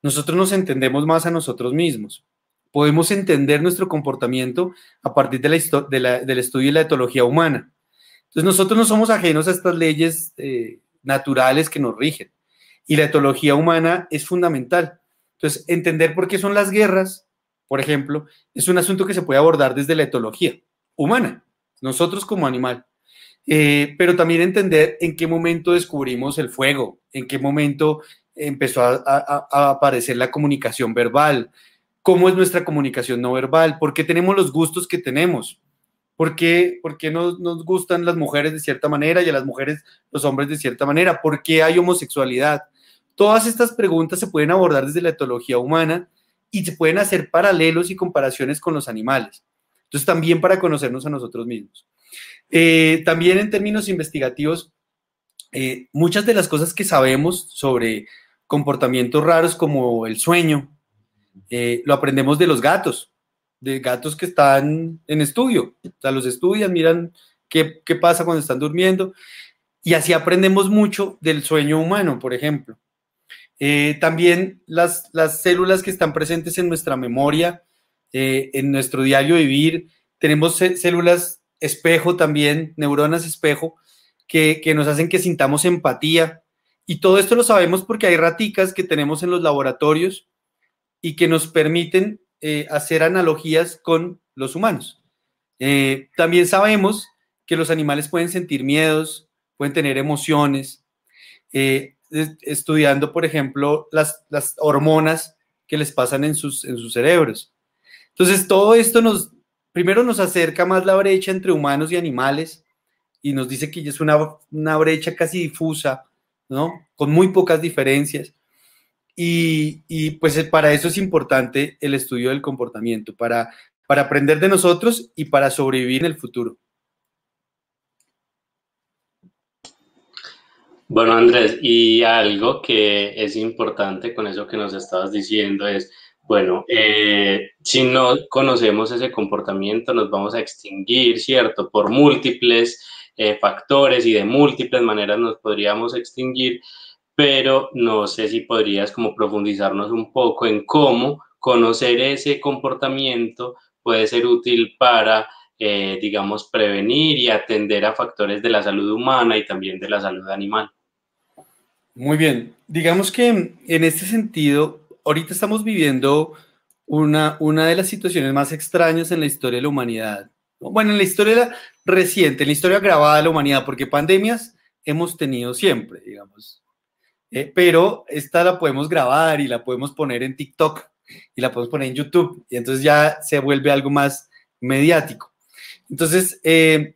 nosotros nos entendemos más a nosotros mismos. Podemos entender nuestro comportamiento a partir de la, del estudio de la etología humana. Entonces nosotros no somos ajenos a estas leyes eh, naturales que nos rigen. Y la etología humana es fundamental. Entonces, entender por qué son las guerras, por ejemplo, es un asunto que se puede abordar desde la etología humana, nosotros como animal. Eh, pero también entender en qué momento descubrimos el fuego, en qué momento empezó a, aparecer la comunicación verbal, cómo es nuestra comunicación no verbal, por qué tenemos los gustos que tenemos, por qué, por qué nos, nos, gustan las mujeres de cierta manera y a las mujeres los hombres de cierta manera, por qué hay homosexualidad. Todas estas preguntas se pueden abordar desde la etología humana y se pueden hacer paralelos y comparaciones con los animales. Entonces, también para conocernos a nosotros mismos. Eh, también en términos investigativos, eh, muchas de las cosas que sabemos sobre comportamientos raros como el sueño, eh, lo aprendemos de los gatos, de gatos que están en estudio. O sea, los estudian, miran qué, qué pasa cuando están durmiendo. Y así aprendemos mucho del sueño humano, por ejemplo. también las, las, células que están presentes en nuestra memoria, en nuestro diario vivir, tenemos células espejo también, neuronas espejo, que, nos hacen que sintamos empatía. Y todo esto lo sabemos porque hay raticas que tenemos en los laboratorios y que nos permiten eh, hacer analogías con los humanos. Eh, también sabemos que los animales pueden sentir miedos, pueden tener emociones, eh, estudiando, por ejemplo, las, las, hormonas que les pasan en sus, en sus cerebros. Entonces, todo esto nos, primero nos acerca más la brecha entre humanos y animales y nos dice que es una, una brecha casi difusa, ¿no? Con muy pocas diferencias. Y, y, pues para eso es importante el estudio del comportamiento, para, para aprender de nosotros y para sobrevivir en el futuro. Bueno, Andrés, y algo que es importante con eso que nos estabas diciendo es, bueno, eh, si no conocemos ese comportamiento, nos vamos a extinguir, ¿cierto? Por múltiples eh, factores y de múltiples maneras nos podríamos extinguir, pero no sé si podrías como profundizarnos un poco en cómo conocer ese comportamiento puede ser útil para, eh, digamos, prevenir y atender a factores de la salud humana y también de la salud animal. Muy bien, digamos que en este sentido, ahorita estamos viviendo una, una de las situaciones más extrañas en la historia de la humanidad. Bueno, en la historia reciente, en la historia grabada de la humanidad, porque pandemias hemos tenido siempre, digamos. Eh, pero esta la podemos grabar y la podemos poner en TikTok y la podemos poner en YouTube y entonces ya se vuelve algo más mediático. Entonces, eh,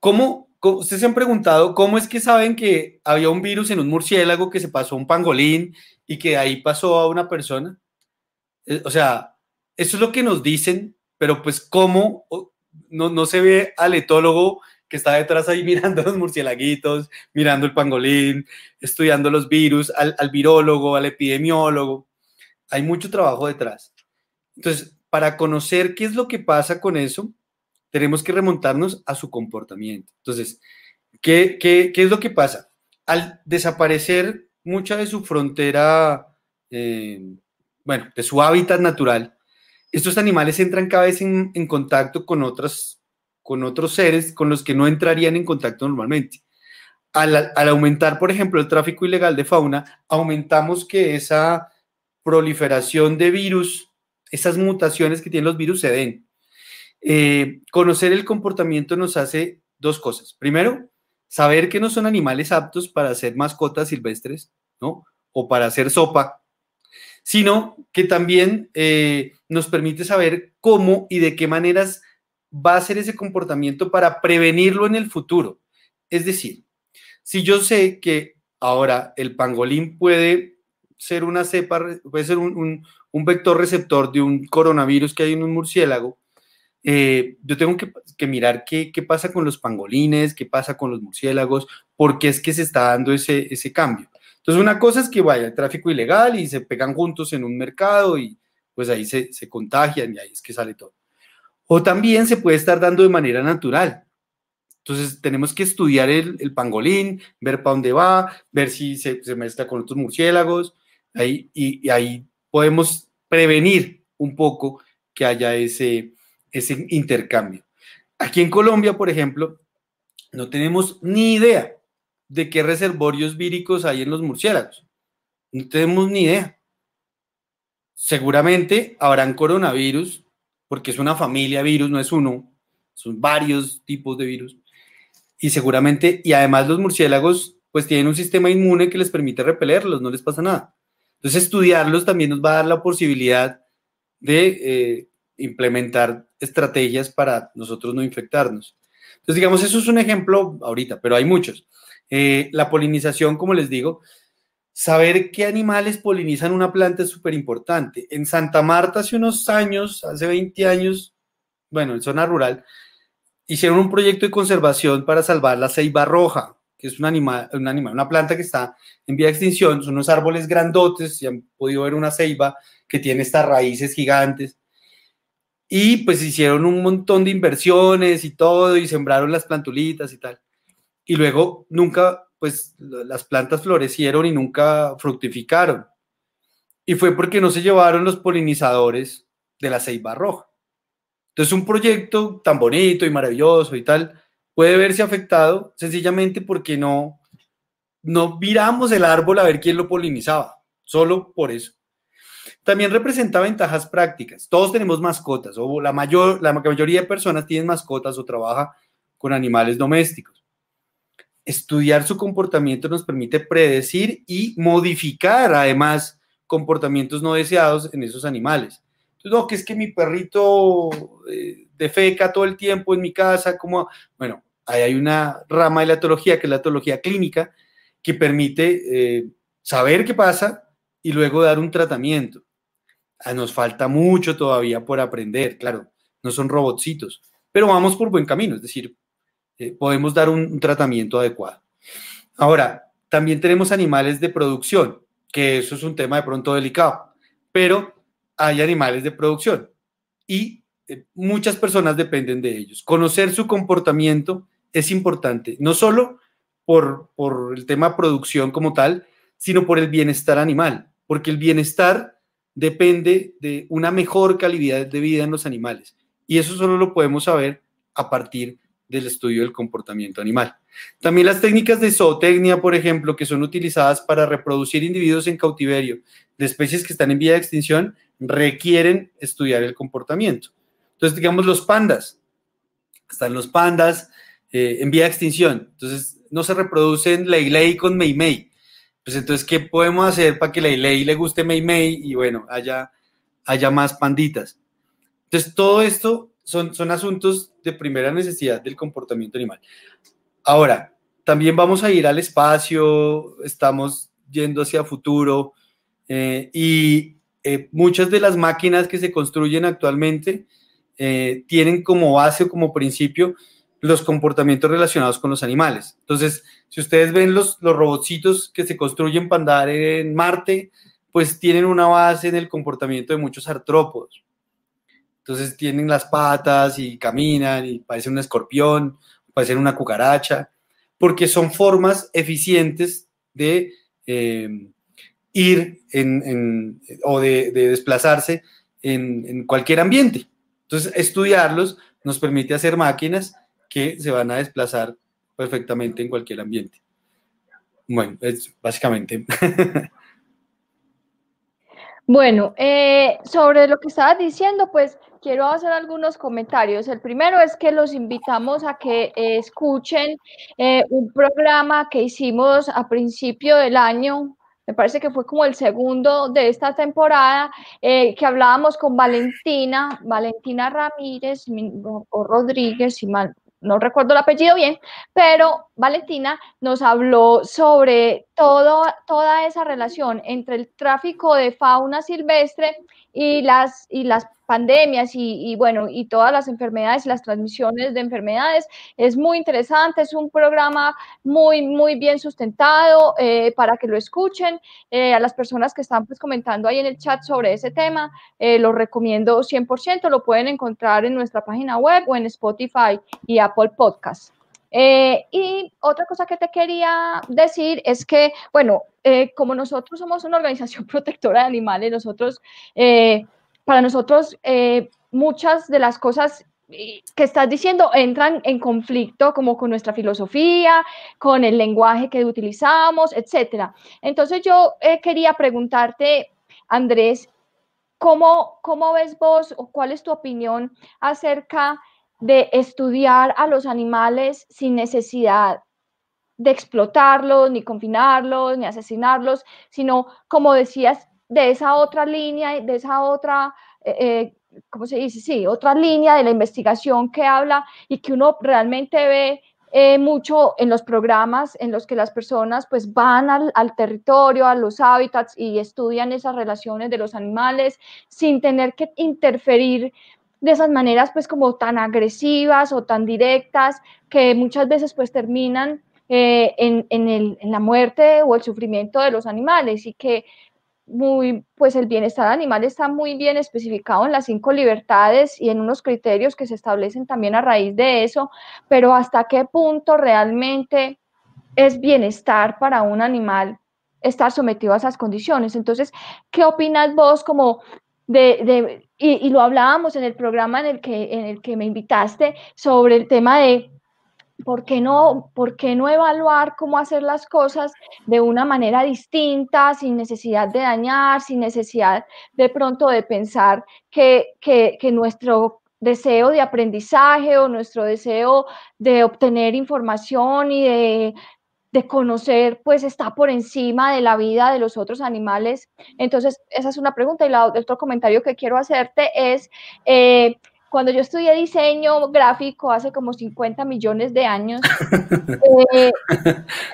¿cómo, ustedes se han preguntado cómo es que saben que había un virus en un murciélago que se pasó a un pangolín y que ahí pasó a una persona. Eh, o sea, eso es lo que nos dicen, pero pues cómo no, no se ve al etólogo que está detrás ahí mirando los murciélaguitos, mirando el pangolín, estudiando los virus, al, al virólogo, al epidemiólogo. Hay mucho trabajo detrás. Entonces, para conocer qué es lo que pasa con eso, tenemos que remontarnos a su comportamiento. Entonces, ¿qué, qué, qué es lo que pasa? Al desaparecer mucha de su frontera, eh, bueno, de su hábitat natural, estos animales entran cada vez en, contacto con, otras, con otros seres con los que no entrarían en contacto normalmente. Al, al, aumentar, por ejemplo, el tráfico ilegal de fauna, aumentamos que esa proliferación de virus, esas mutaciones que tienen los virus se den. Eh, conocer el comportamiento nos hace dos cosas. Primero, saber que no son animales aptos para ser mascotas silvestres, ¿no? O para hacer sopa, sino que también eh, nos permite saber cómo y de qué maneras va a ser ese comportamiento para prevenirlo en el futuro. Es decir, si yo sé que ahora el pangolín puede ser una cepa, puede ser un, un vector receptor de un coronavirus que hay en un murciélago, eh, yo tengo que, mirar qué, pasa con los pangolines, qué pasa con los murciélagos, por qué es que se está dando ese, ese cambio. Entonces, una cosa es que vaya el tráfico ilegal y se pegan juntos en un mercado y pues ahí se, se contagian y ahí es que sale todo. O también se puede estar dando de manera natural. Entonces, tenemos que estudiar el, pangolín, ver para dónde va, ver si se, se mezcla con otros murciélagos, ahí, y, y ahí podemos prevenir un poco que haya ese, ese intercambio. Aquí en Colombia, por ejemplo, no tenemos ni idea de qué reservorios víricos hay en los murciélagos. No tenemos ni idea. seguramente habrán coronavirus, porque es una familia virus, no es uno, son varios tipos de virus. Y seguramente, y además los murciélagos, pues tienen un sistema inmune que les permite repelerlos, no les pasa nada. Entonces, estudiarlos también nos va a dar la posibilidad de eh, implementar estrategias para nosotros no infectarnos. Entonces, digamos, eso es un ejemplo ahorita, pero hay muchos. Eh, la polinización, como les digo, saber qué animales polinizan una planta es súper importante. En Santa Marta hace unos años, hace 20 años, bueno, en zona rural, hicieron un proyecto de conservación para salvar la ceiba roja, que es un animal, un animal, una planta que está en vía de extinción, son unos árboles grandotes, y han podido ver una ceiba que tiene estas raíces gigantes. Y pues hicieron un montón de inversiones y todo, y sembraron las plantulitas y tal. Y luego nunca pues las plantas florecieron y nunca fructificaron. Y fue porque no se llevaron los polinizadores de la ceiba roja. Entonces un proyecto tan bonito y maravilloso y tal puede verse afectado sencillamente porque no, no viramos el árbol a ver quién lo polinizaba, solo por eso. También representa ventajas prácticas. Todos tenemos mascotas, o la, mayor, la mayoría de personas tienen mascotas o trabaja con animales domésticos estudiar su comportamiento nos permite predecir y modificar además comportamientos no deseados en esos animales. No, que es que mi perrito eh, defeca todo el tiempo en mi casa, como, bueno, ahí hay una rama de la etología, que es la etología clínica, que permite eh, saber qué pasa y luego dar un tratamiento. Nos falta mucho todavía por aprender, claro, no son robotcitos, pero vamos por buen camino, es decir, eh, podemos dar un, tratamiento adecuado. Ahora, también tenemos animales de producción, que eso es un tema de pronto delicado, pero hay animales de producción y eh, muchas personas dependen de ellos. Conocer su comportamiento es importante, no solo por, por el tema producción como tal, sino por el bienestar animal, porque el bienestar depende de una mejor calidad de vida en los animales. Y eso solo lo podemos saber a partir del estudio del comportamiento animal. También las técnicas de zootecnia, por ejemplo, que son utilizadas para reproducir individuos en cautiverio de especies que están en vía de extinción, requieren estudiar el comportamiento. Entonces, digamos, los pandas. Están los pandas eh, en vía de extinción. Entonces, no se reproducen Lei con Mei Mei. Pues entonces, ¿qué podemos hacer para que Lei le guste Mei Mei y bueno, haya, haya más panditas? Entonces, todo esto son, asuntos de primera necesidad del comportamiento animal. Ahora, también vamos a ir al espacio, estamos yendo hacia futuro eh, y eh, muchas de las máquinas que se construyen actualmente eh, tienen como base o como principio los comportamientos relacionados con los animales. Entonces, si ustedes ven los, los robotcitos que se construyen para andar en Marte, pues tienen una base en el comportamiento de muchos artrópodos. Entonces tienen las patas y caminan y parecen un escorpión, parecen una cucaracha, porque son formas eficientes de em, ir en, o de, desplazarse en, en, cualquier ambiente. Entonces, estudiarlos nos permite hacer máquinas que se van a desplazar perfectamente en cualquier ambiente. Bueno, es básicamente. bueno, eh, sobre lo que estabas diciendo, pues quiero hacer algunos comentarios. El primero es que los invitamos a que eh, escuchen eh, un programa que hicimos a principio del año, me parece que fue como el segundo de esta temporada, que hablábamos con Valentina, Valentina Ramírez o Rodríguez, si mal, no recuerdo el apellido bien, pero Valentina nos habló sobre todo, toda esa relación entre el tráfico de fauna silvestre y las, y las pandemias y, bueno, y todas las enfermedades, las transmisiones de enfermedades. Es muy interesante, es un programa muy, muy bien sustentado eh, para que lo escuchen. Eh, a las personas que están pues comentando ahí en el chat sobre ese tema, eh, lo recomiendo 100%, lo pueden encontrar en nuestra página web o en Spotify y Apple Podcasts. Y otra cosa que te quería decir es que, bueno, como nosotros somos una organización protectora de animales, nosotros para nosotros eh, muchas de las cosas eh, que estás diciendo entran en conflicto como con nuestra filosofía, con el lenguaje que utilizamos, etcétera. Entonces yo eh, quería preguntarte, Andrés, ¿cómo, ¿cómo ves vos o cuál es tu opinión acerca de estudiar a los animales sin necesidad de explotarlos, ni confinarlos, ni asesinarlos, sino, como decías, de esa otra línea, de esa otra, eh, eh, ¿cómo se dice? Sí, otra línea de la investigación que habla y que uno realmente ve eh, mucho en los programas en los que las personas pues van al, al, territorio, a los hábitats y estudian esas relaciones de los animales sin tener que interferir de esas maneras pues como tan agresivas o tan directas que muchas veces pues terminan eh, en, en, el, en la muerte o el sufrimiento de los animales y que muy, pues el bienestar animal está muy bien especificado en las cinco libertades y en unos criterios que se establecen también a raíz de eso, pero hasta qué punto realmente es bienestar para un animal estar sometido a esas condiciones. Entonces, ¿qué opinas vos como de, de y, y, lo hablábamos en el programa en el, que, en el que me invitaste sobre el tema de ¿por qué, no, ¿por qué no evaluar cómo hacer las cosas de una manera distinta, sin necesidad de dañar, sin necesidad de pronto de pensar que, que, que nuestro deseo de aprendizaje o nuestro deseo de obtener información y de, de, conocer, pues está por encima de la vida de los otros animales. Entonces, esa es una pregunta. Y la, el otro comentario que quiero hacerte es, eh, cuando yo estudié diseño gráfico hace como 50 millones de años, eh,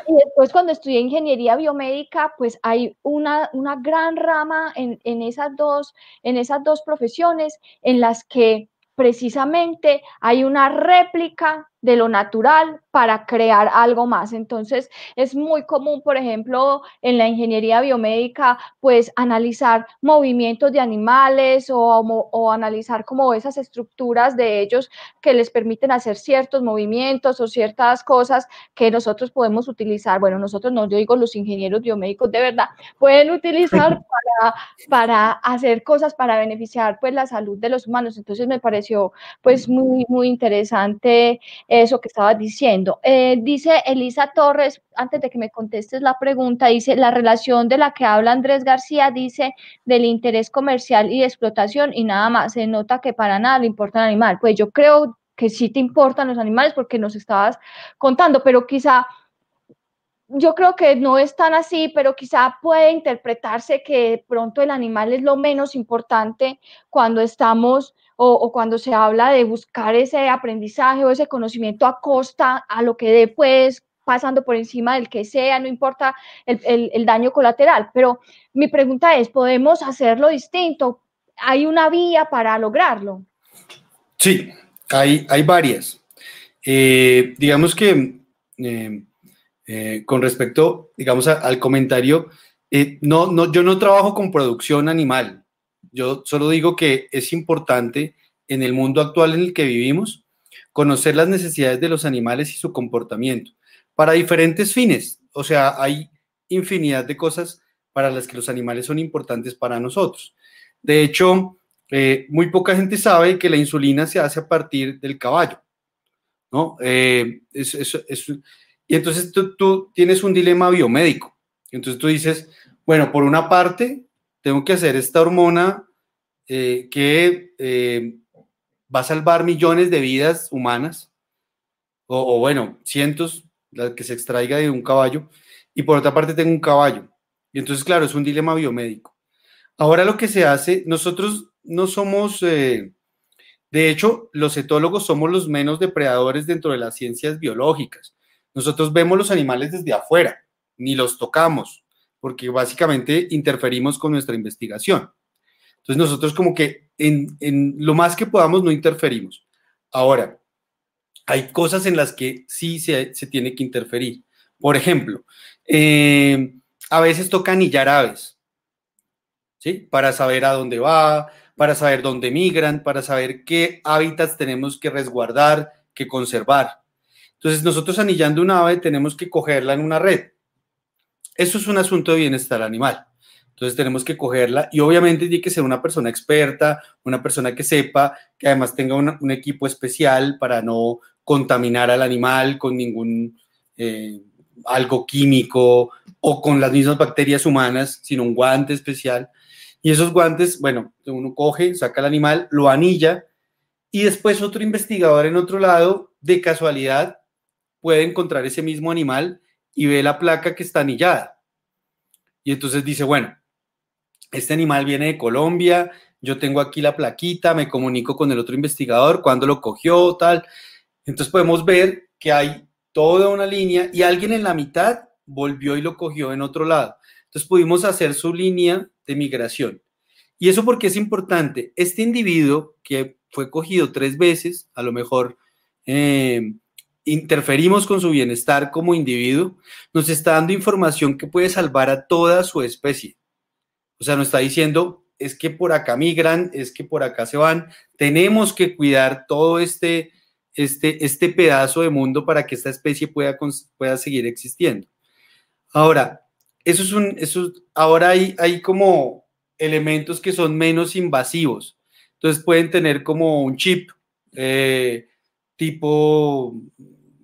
y después cuando estudié ingeniería biomédica, pues hay una, una gran rama en, en, esas dos, en esas dos profesiones en las que precisamente hay una réplica de lo natural para crear algo más. Entonces, es muy común, por ejemplo, en la ingeniería biomédica, pues analizar movimientos de animales o, o, analizar como esas estructuras de ellos que les permiten hacer ciertos movimientos o ciertas cosas que nosotros podemos utilizar. Bueno, nosotros no, yo digo los ingenieros biomédicos de verdad, pueden utilizar para, para hacer cosas para beneficiar pues la salud de los humanos. Entonces, me pareció pues muy, muy interesante eso que estabas diciendo. Eh, dice Elisa Torres, antes de que me contestes la pregunta, dice, la relación de la que habla Andrés García dice del interés comercial y de explotación y nada más, se nota que para nada le importa el animal. Pues yo creo que sí te importan los animales porque nos estabas contando, pero quizá yo creo que no es tan así, pero quizá puede interpretarse que de pronto el animal es lo menos importante cuando estamos o, cuando se habla de buscar ese aprendizaje o ese conocimiento a costa a lo que después pasando por encima del que sea, no importa el, el, el daño colateral. Pero mi pregunta es, ¿podemos hacerlo distinto? ¿Hay una vía para lograrlo? Sí, hay, hay varias. Eh, digamos que eh, eh, con respecto, digamos, al comentario, no, no, yo no trabajo con producción animal. Yo solo digo que es importante en el mundo actual en el que vivimos conocer las necesidades de los animales y su comportamiento para diferentes fines. O sea, hay infinidad de cosas para las que los animales son importantes para nosotros. De hecho, eh, muy poca gente sabe que la insulina se hace a partir del caballo. ¿no? Eh, y entonces tú, tienes un dilema biomédico. Entonces tú dices, bueno, por una parte, tengo que hacer esta hormona eh, que eh, va a salvar millones de vidas humanas, o, bueno, cientos, la que se extraiga de un caballo, y por otra parte tengo un caballo. Y entonces, claro, es un dilema biomédico. Ahora lo que se hace, nosotros no somos, eh, de hecho, los etólogos somos los menos depredadores dentro de las ciencias biológicas. Nosotros vemos los animales desde afuera, ni los tocamos, porque básicamente interferimos con nuestra investigación. Entonces nosotros como que en, lo más que podamos no interferimos. Ahora, hay cosas en las que sí se, se tiene que interferir. Por ejemplo, eh, a veces toca anillar aves, ¿sí? Para saber a dónde va, para saber dónde migran, para saber qué hábitats tenemos que resguardar, que conservar. Entonces, nosotros anillando un ave tenemos que cogerla en una red. Eso es un asunto de bienestar animal. Entonces tenemos que cogerla y obviamente tiene que ser una persona experta, una persona que sepa, que además tenga una, un equipo especial para no contaminar al animal con ningún eh, algo químico o con las mismas bacterias humanas, sino un guante especial. Y esos guantes, bueno, uno coge, saca el animal, lo anilla y después otro investigador en otro lado, de casualidad, puede encontrar ese mismo animal y ve la placa que está anillada. Y entonces dice, bueno, este animal viene de Colombia, yo tengo aquí la plaquita, me comunico con el otro investigador, cuándo lo cogió, tal. Entonces podemos ver que hay toda una línea y alguien en la mitad volvió y lo cogió en otro lado. Entonces pudimos hacer su línea de migración. Y eso porque es importante. Este individuo que fue cogido tres veces, a lo mejor eh, interferimos con su bienestar como individuo, nos está dando información que puede salvar a toda su especie. O sea, nos está diciendo, es que por acá migran, es que por acá se van, tenemos que cuidar todo este, este, este pedazo de mundo para que esta especie pueda, pueda seguir existiendo. Ahora, eso es un, eso, ahora hay, hay como elementos que son menos invasivos. Entonces pueden tener como un chip eh, tipo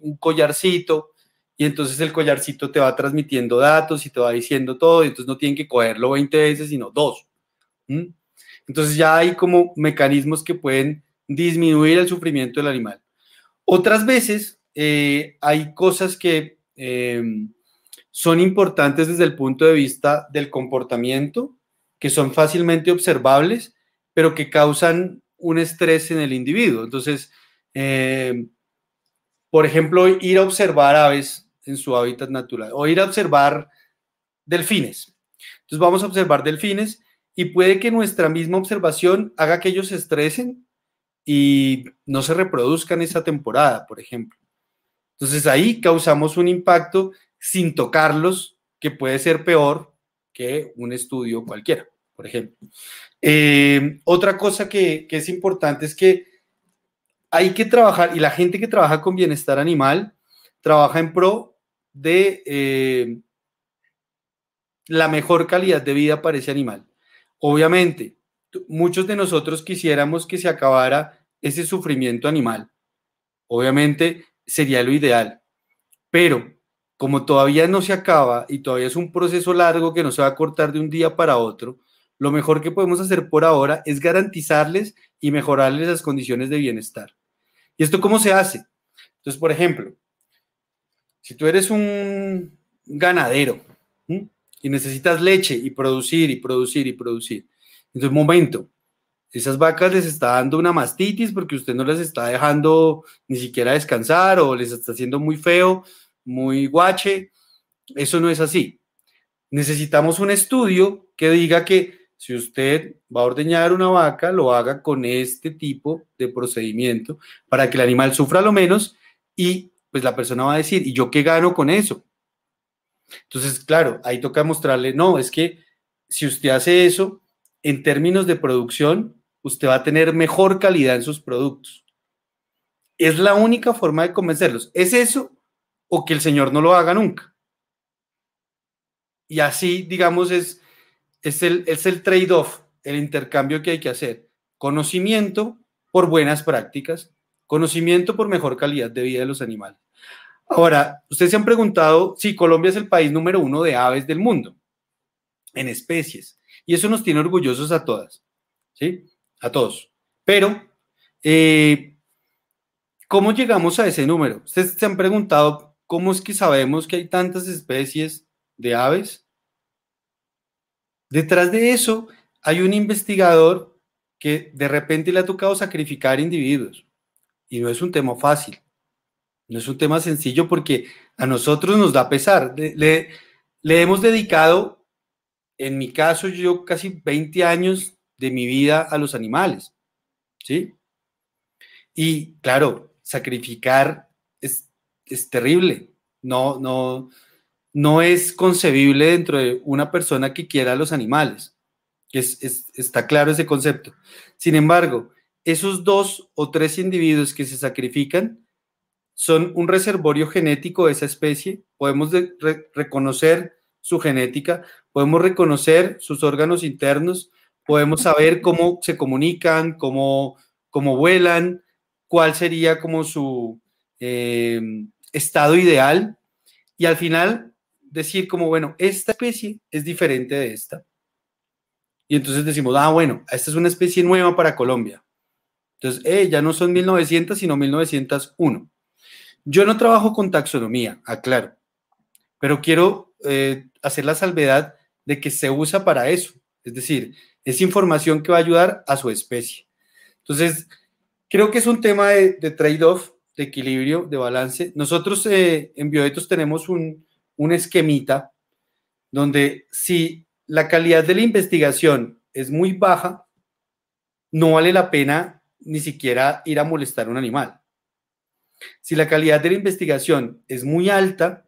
un collarcito y entonces el collarcito te va transmitiendo datos y te va diciendo todo y entonces no tienen que cogerlo 20 veces, sino dos. Entonces ya hay como mecanismos que pueden disminuir el sufrimiento del animal. Otras veces eh, hay cosas que em, son importantes desde el punto de vista del comportamiento, que son fácilmente observables, pero que causan un estrés en el individuo. Entonces, em, por ejemplo, ir a observar aves en su hábitat natural o ir a observar delfines. Entonces vamos a observar delfines y puede que nuestra misma observación haga que ellos se estresen y no se reproduzcan esa temporada, por ejemplo. Entonces ahí causamos un impacto sin tocarlos que puede ser peor que un estudio cualquiera, por ejemplo. Eh, otra cosa que, que es importante es que hay que trabajar, y la gente que trabaja con bienestar animal, trabaja en pro de eh, la mejor calidad de vida para ese animal. Obviamente, muchos de nosotros quisiéramos que se acabara ese sufrimiento animal. Obviamente sería lo ideal, pero como todavía no se acaba y todavía es un proceso largo que no se va a cortar de un día para otro, lo mejor que podemos hacer por ahora es garantizarles y mejorarles las condiciones de bienestar. ¿Y esto cómo se hace? Entonces, por ejemplo, si tú eres un ganadero y necesitas leche y producir y producir y producir, entonces, momento, esas vacas les está dando una mastitis porque usted no les está dejando ni siquiera descansar o les está haciendo muy feo, muy guache. Eso no es así. Necesitamos un estudio que diga que si usted va a ordeñar una vaca, lo haga con este tipo de procedimiento para que el animal sufra lo menos y pues la persona va a decir, ¿y yo qué gano con eso? Entonces, claro, ahí toca mostrarle, no, es que si usted hace eso, en términos de producción, usted va a tener mejor calidad en sus productos. Es la única forma de convencerlos. ¿Es eso o que el señor no lo haga nunca? Y así, digamos, es es el, es el trade-off, el intercambio que hay que hacer. Conocimiento por buenas prácticas, conocimiento por mejor calidad de vida de los animales. Ahora, ustedes se han preguntado si Colombia es el país número uno de aves del mundo, en especies, y eso nos tiene orgullosos a todas, ¿sí? A todos. Pero, eh, ¿cómo llegamos a ese número? Ustedes se han preguntado cómo es que sabemos que hay tantas especies de aves. Detrás de eso hay un investigador que de repente le ha tocado sacrificar individuos. Y no es un tema fácil, no es un tema sencillo porque a nosotros nos da pesar. Le, hemos dedicado, en mi caso, yo casi 20 años de mi vida a los animales. ¿Sí? Y claro, sacrificar es, es terrible. No, no, no es concebible dentro de una persona que quiera a los animales. Es, está claro ese concepto. Sin embargo, esos dos o tres individuos que se sacrifican son un reservorio genético de esa especie. Podemos reconocer su genética, podemos reconocer sus órganos internos, podemos saber cómo se comunican, cómo, cómo vuelan, cuál sería como su eh, estado ideal. Y al final decir como, bueno, esta especie es diferente de esta. y entonces decimos, ah, bueno, esta es una especie nueva para Colombia. Entonces, eh, ya no son 1900, sino 1901. Yo no trabajo con taxonomía, aclaro, pero quiero eh, hacer la salvedad de que se usa para eso. Es decir, es información que va a ayudar a su especie. Entonces, creo que es un tema de, trade-off, de equilibrio, de balance. Nosotros eh, en Bioetos tenemos un, un esquemita donde si la calidad de la investigación es muy baja, no vale la pena ni siquiera ir a molestar a un animal. Si la calidad de la investigación es muy alta,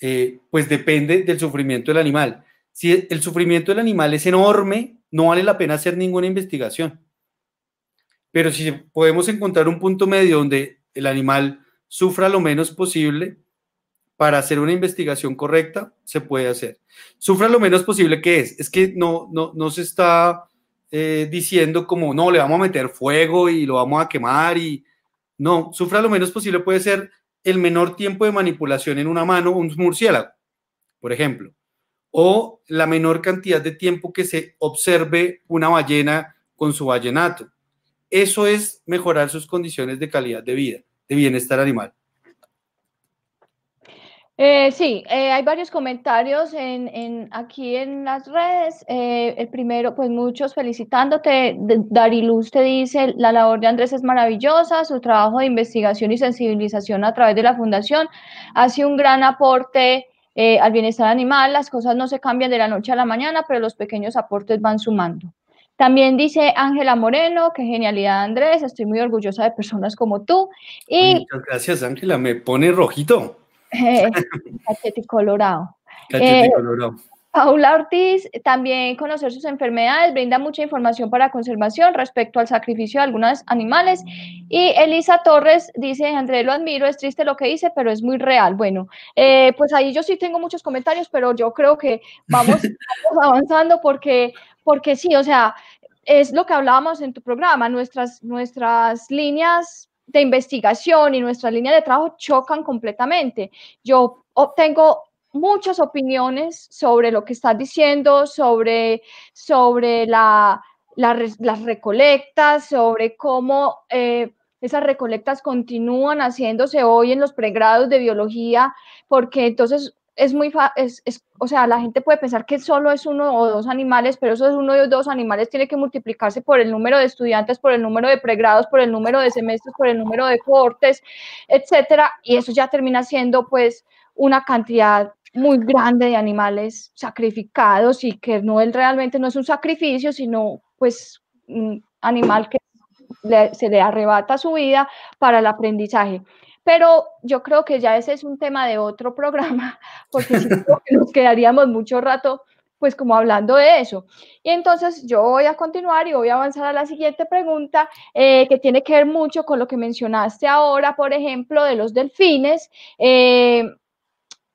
eh, pues depende del sufrimiento del animal. Si el sufrimiento del animal es enorme, no vale la pena hacer ninguna investigación. Pero si podemos encontrar un punto medio donde el animal sufra lo menos posible para hacer una investigación correcta, se puede hacer. Sufra lo menos posible, ¿qué es? Es que no, no, no se está eh, diciendo como, no, le vamos a meter fuego y lo vamos a quemar y no, sufra lo menos posible puede ser el menor tiempo de manipulación en una mano, un murciélago, por ejemplo, o la menor cantidad de tiempo que se observe una ballena con su ballenato. Eso es mejorar sus condiciones de calidad de vida, de bienestar animal. Eh, sí, eh, hay varios comentarios en, aquí en las redes. Eh, el primero, pues muchos felicitándote. Dariluz te dice, la labor de Andrés es maravillosa, su trabajo de investigación y sensibilización a través de la fundación hace un gran aporte al bienestar animal. Las cosas no se cambian de la noche a la mañana, pero los pequeños aportes van sumando. También dice Ángela Moreno, qué genialidad Andrés, estoy muy orgullosa de personas como tú. Muchas gracias Ángela, me pone rojito. Cachete colorado. Cachete eh, colorado. Paula Ortiz, también conocer sus enfermedades, brinda mucha información para conservación respecto al sacrificio de algunos animales. Y Elisa Torres dice, André, lo admiro, es triste lo que dice, pero es muy real. Bueno, eh, pues ahí yo sí tengo muchos comentarios, pero yo creo que vamos, avanzando porque, porque sí, o sea, es lo que hablábamos en tu programa, nuestras, nuestras líneas de investigación y nuestra línea de trabajo chocan completamente. Yo obtengo muchas opiniones sobre lo que estás diciendo, sobre, sobre la, las recolectas, sobre cómo eh, esas recolectas continúan haciéndose hoy en los pregrados de biología, porque entonces es muy fácil, o sea, la gente puede pensar que solo es uno o dos animales, pero esos uno o dos animales tiene que multiplicarse por el número de estudiantes, por el número de pregrados, por el número de semestres, por el número de cortes, etcétera, y eso ya termina siendo pues una cantidad muy grande de animales sacrificados y que no es realmente no es un sacrificio, sino pues un animal que se le arrebata su vida para el aprendizaje. Pero yo creo que ya ese es un tema de otro programa, porque si nos quedaríamos mucho rato pues como hablando de eso. Y entonces yo voy a continuar y voy a avanzar a la siguiente pregunta, eh, que tiene que ver mucho con lo que mencionaste ahora, por ejemplo, de los delfines. Eh,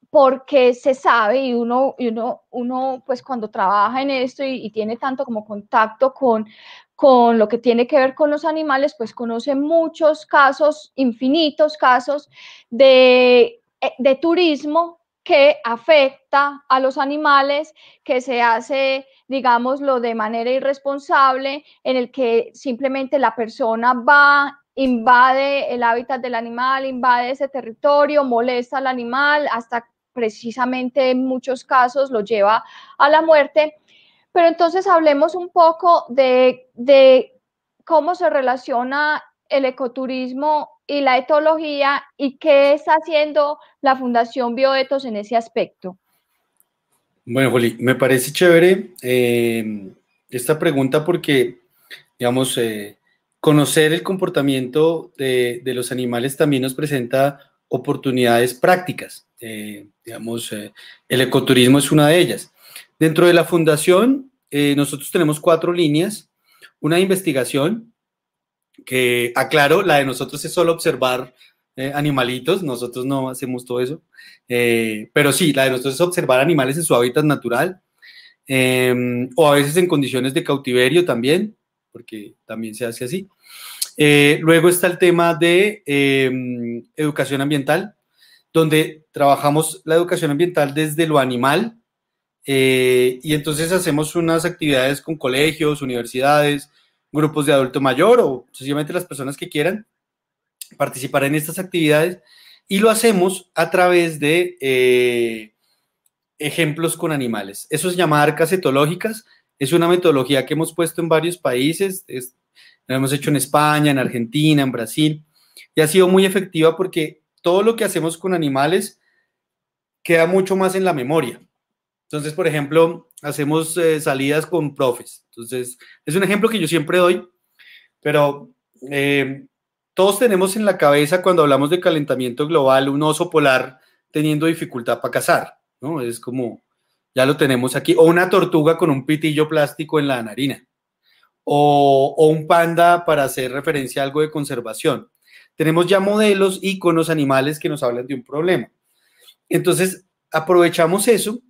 porque se sabe y uno, y uno, uno, pues cuando trabaja en esto y, tiene tanto como contacto con, con lo que tiene que ver con los animales, pues conoce muchos casos, infinitos casos de, eh, de turismo que afecta a los animales, que se hace, digámoslo, de manera irresponsable, en el que simplemente la persona va, invade el hábitat del animal, invade ese territorio, molesta al animal, hasta precisamente en muchos casos lo lleva a la muerte. Pero entonces hablemos un poco de, cómo se relaciona el ecoturismo y la etología y qué está haciendo la Fundación Bioetos en ese aspecto. Bueno, Juli, me parece chévere eh, esta pregunta porque, digamos, eh, conocer el comportamiento de, los animales también nos presenta oportunidades prácticas. Eh, digamos, el ecoturismo es una de ellas. Dentro de la fundación, eh, nosotros tenemos cuatro líneas. Una investigación, que aclaro, la de nosotros es solo observar eh, animalitos, nosotros no hacemos todo eso. Eh, pero sí, la de nosotros es observar animales en su hábitat natural, em, o a veces en condiciones de cautiverio también, porque también se hace así. luego está el tema de em, educación ambiental, donde trabajamos la educación ambiental desde lo animal Eh, y entonces hacemos unas actividades con colegios, universidades, grupos de adulto mayor o sencillamente las personas que quieran participar en estas actividades y lo hacemos a través de eh, ejemplos con animales. Eso es llamar arcas etológicas. Es una metodología que hemos puesto en varios países. lo hemos hecho en España, en Argentina, en Brasil. Y ha sido muy efectiva porque todo lo que hacemos con animales queda mucho más en la memoria. Entonces, por ejemplo, hacemos eh, salidas con profes. Entonces, es un ejemplo que yo siempre doy, pero eh, todos tenemos en la cabeza cuando hablamos de calentamiento global un oso polar teniendo dificultad para cazar, ¿no? Es como, ya lo tenemos aquí, o una tortuga con un pitillo plástico en la narina, o, o un panda para hacer referencia a algo de conservación. Tenemos ya modelos, iconos, animales que nos hablan de un problema. Entonces, aprovechamos eso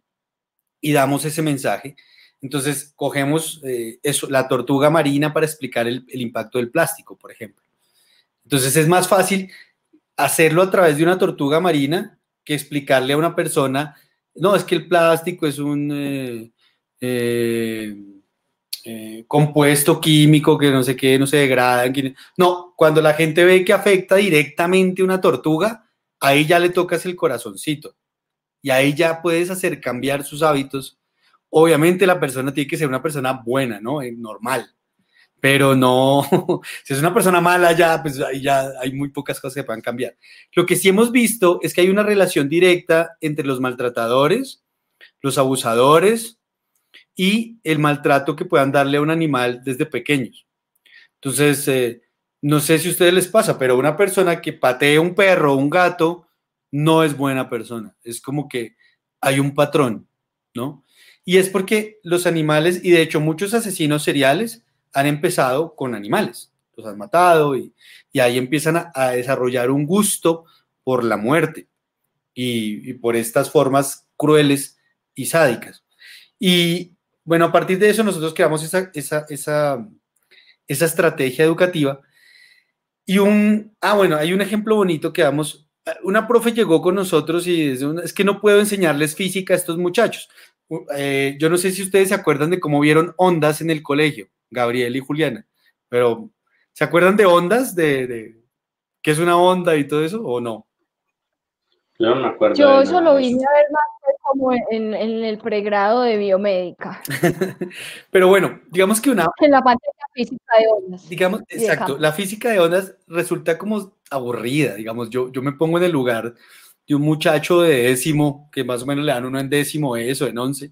y damos ese mensaje. Entonces, cogemos eh, eso, la tortuga marina para explicar el, impacto del plástico, por ejemplo. Entonces, es más fácil hacerlo a través de una tortuga marina que explicarle a una persona, no, es que el plástico es un eh, eh, compuesto químico que no sé qué, no se degrada. No, cuando la gente ve que afecta directamente una tortuga, ahí ya le tocas el corazoncito y ahí ya puedes hacer cambiar sus hábitos. Obviamente la persona tiene que ser una persona buena, ¿no? Eh, normal. Pero no, si es una persona mala ya, pues ahí ya hay muy pocas cosas que puedan cambiar. Lo que sí hemos visto es que hay una relación directa entre los maltratadores, los abusadores y el maltrato que puedan darle a un animal desde pequeños. Entonces, eh, no sé si a ustedes les pasa, pero una persona que patee un perro o un gato, no es buena persona. Es como que hay un patrón, ¿no? Y es porque los animales, y de hecho muchos asesinos seriales han empezado con animales, los han matado y, ahí empiezan a, desarrollar un gusto por la muerte y, por estas formas crueles y sádicas. Y bueno, a partir de eso nosotros creamos esa, esa, esa, esa estrategia educativa. Y un, ah, bueno, hay un ejemplo bonito que damos una profe llegó con nosotros y es, es, que no puedo enseñarles física a estos muchachos. Eh, yo no sé si ustedes se acuerdan de cómo vieron ondas en el colegio, Gabriel y Juliana, pero ¿se acuerdan de ondas? De, de qué es una onda y todo eso o no? Yo no me acuerdo. Yo solo vine a ver más como en, el pregrado de biomédica. Pero bueno, digamos que una... En la materia física de ondas. Digamos, exacto, la física de ondas resulta como aburrida, digamos, yo, yo me pongo en el lugar de un muchacho de décimo, que más o menos le dan uno en décimo eso, en once,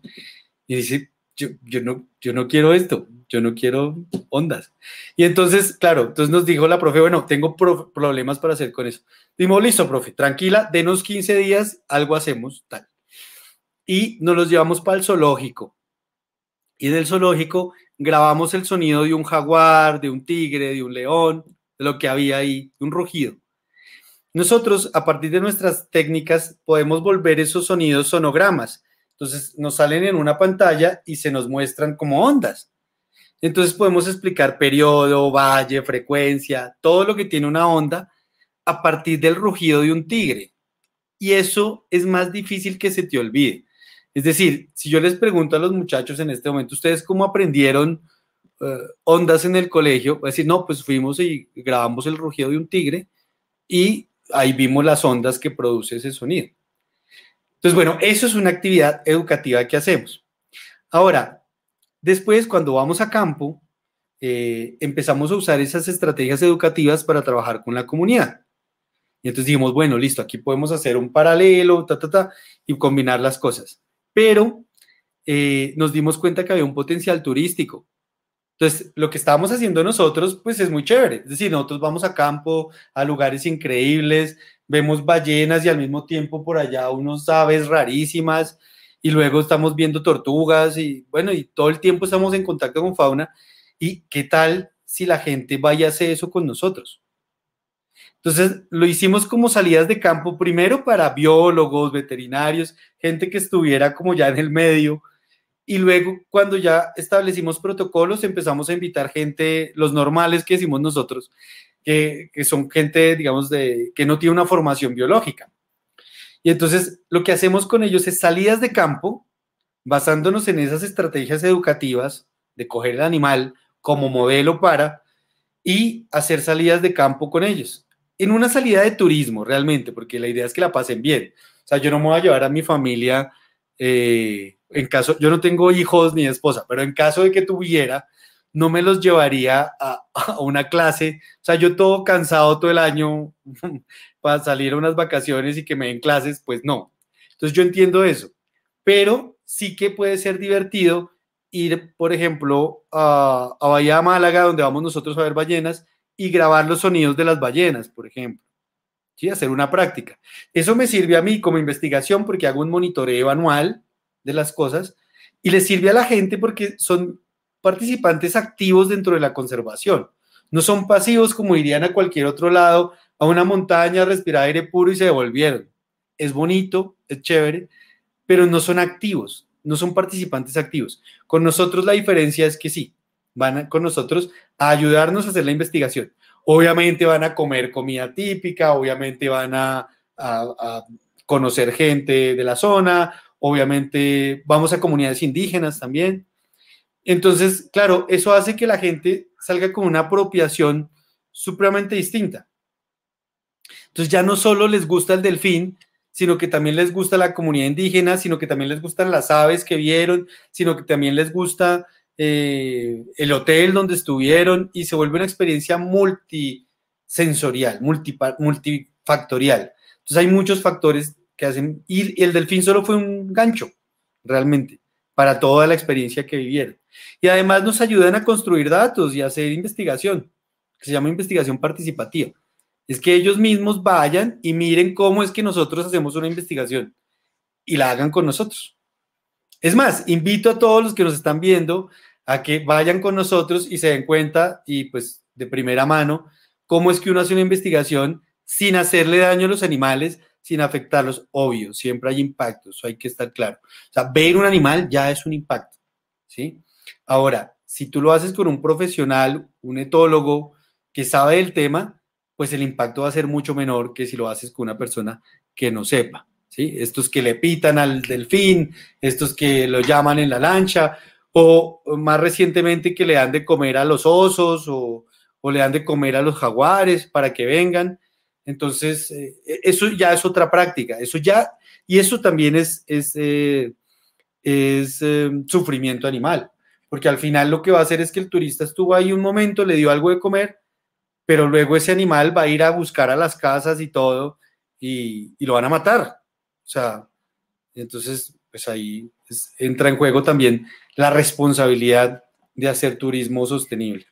y dice, yo, yo, no, yo no quiero esto, yo no quiero ondas. Y entonces, claro, entonces nos dijo la profe, bueno, tengo problemas para hacer con eso. Dimos, listo, profe, tranquila, denos 15 días, algo hacemos, tal. Y nos los llevamos para el zoológico. Y en el zoológico grabamos el sonido de un jaguar, de un tigre, de un león, de lo que había ahí, un rugido. Nosotros, a partir de nuestras técnicas, podemos volver esos sonidos sonogramas. Entonces, nos salen en una pantalla y se nos muestran como ondas. Entonces, podemos explicar periodo, valle, frecuencia, todo lo que tiene una onda a partir del rugido de un tigre. Y eso es más difícil que se te olvide. Es decir, si yo les pregunto a los muchachos en este momento, ¿ustedes cómo aprendieron ondas en el colegio? a decir, no, pues fuimos y grabamos el rugido de un tigre y ahí vimos las ondas que produce ese sonido. Entonces, bueno, eso es una actividad educativa que hacemos. Ahora, después, cuando vamos a campo, eh, empezamos a usar esas estrategias educativas para trabajar con la comunidad. Y entonces dijimos, bueno, listo, aquí podemos hacer un paralelo, ta, ta, ta, y combinar las cosas. Pero eh, nos dimos cuenta que había un potencial turístico. Entonces, lo que estábamos haciendo nosotros, pues es muy chévere. Es decir, nosotros vamos a campo, a lugares increíbles, vemos ballenas y al mismo tiempo por allá unos aves rarísimas y luego estamos viendo tortugas y bueno, y todo el tiempo estamos en contacto con fauna. ¿Y qué tal si la gente vaya a hacer eso con nosotros? Entonces, lo hicimos como salidas de campo, primero para biólogos, veterinarios, gente que estuviera como ya en el medio, y luego cuando ya establecimos protocolos, empezamos a invitar gente, los normales que decimos nosotros, que, son gente, digamos, de, que no tiene una formación biológica. Y entonces lo que hacemos con ellos es salidas de campo basándonos en esas estrategias educativas de coger el animal como modelo para y hacer salidas de campo con ellos. En una salida de turismo, realmente, porque la idea es que la pasen bien. O sea, yo no me voy a llevar a mi familia, eh, en caso, yo no tengo hijos ni esposa, pero en caso de que tuviera, no me los llevaría a, una clase. O sea, yo todo cansado todo el año para salir a unas vacaciones y que me den clases, pues no. Entonces yo entiendo eso, pero sí que puede ser divertido ir, por ejemplo, a, a Bahía Málaga, donde vamos nosotros a ver ballenas, y grabar los sonidos de las ballenas, por ejemplo. ¿Sí? Hacer una práctica. Eso me sirve a mí como investigación porque hago un monitoreo anual de las cosas y le sirve a la gente porque son participantes activos dentro de la conservación. No son pasivos como irían a cualquier otro lado, a una montaña, a respirar aire puro y se devolvieron. Es bonito, es chévere, pero no son activos, no son participantes activos. Con nosotros la diferencia es que sí, van con nosotros a ayudarnos a hacer la investigación. Obviamente van a comer comida típica, obviamente van a, conocer gente de la zona, obviamente vamos a comunidades indígenas también. Entonces, claro, eso hace que la gente salga con una apropiación supremamente distinta. Entonces ya no solo les gusta el delfín, sino que también les gusta la comunidad indígena, sino que también les gustan las aves que vieron, sino que también les gusta eh, el hotel donde estuvieron y se vuelve una experiencia multisensorial, multifactorial. Entonces hay muchos factores que hacen, y el delfín solo fue un gancho, realmente, para toda la experiencia que vivieron. Y además nos ayudan a construir datos y a hacer investigación, que se llama investigación participativa es que ellos mismos vayan y miren cómo es que nosotros hacemos una investigación y la hagan con nosotros. Es más, invito a todos los que nos están viendo a que vayan con nosotros y se den cuenta y pues de primera mano cómo es que uno hace una investigación sin hacerle daño a los animales, sin afectarlos. Obvio, siempre hay impactos, hay que estar claro. O sea, ver un animal ya es un impacto, ¿sí? Ahora, si tú lo haces con un profesional, un etólogo que sabe del tema, pues el impacto va a ser mucho menor que si lo haces con una persona que no sepa. Estos que le pitan al delfín, estos que lo llaman en la lancha, o más recientemente que le dan de comer a los osos o, le dan de comer a los jaguares para que vengan. Entonces, eh, eso ya es otra práctica, eso ya, y eso también es, es, eh, eh, sufrimiento animal, porque al final lo que va a hacer es que el turista estuvo ahí un momento, le dio algo de comer, pero luego ese animal va a ir a buscar a las casas y todo y, lo van a matar. O sea, entonces, pues ahí entra en juego también la responsabilidad de hacer turismo sostenible.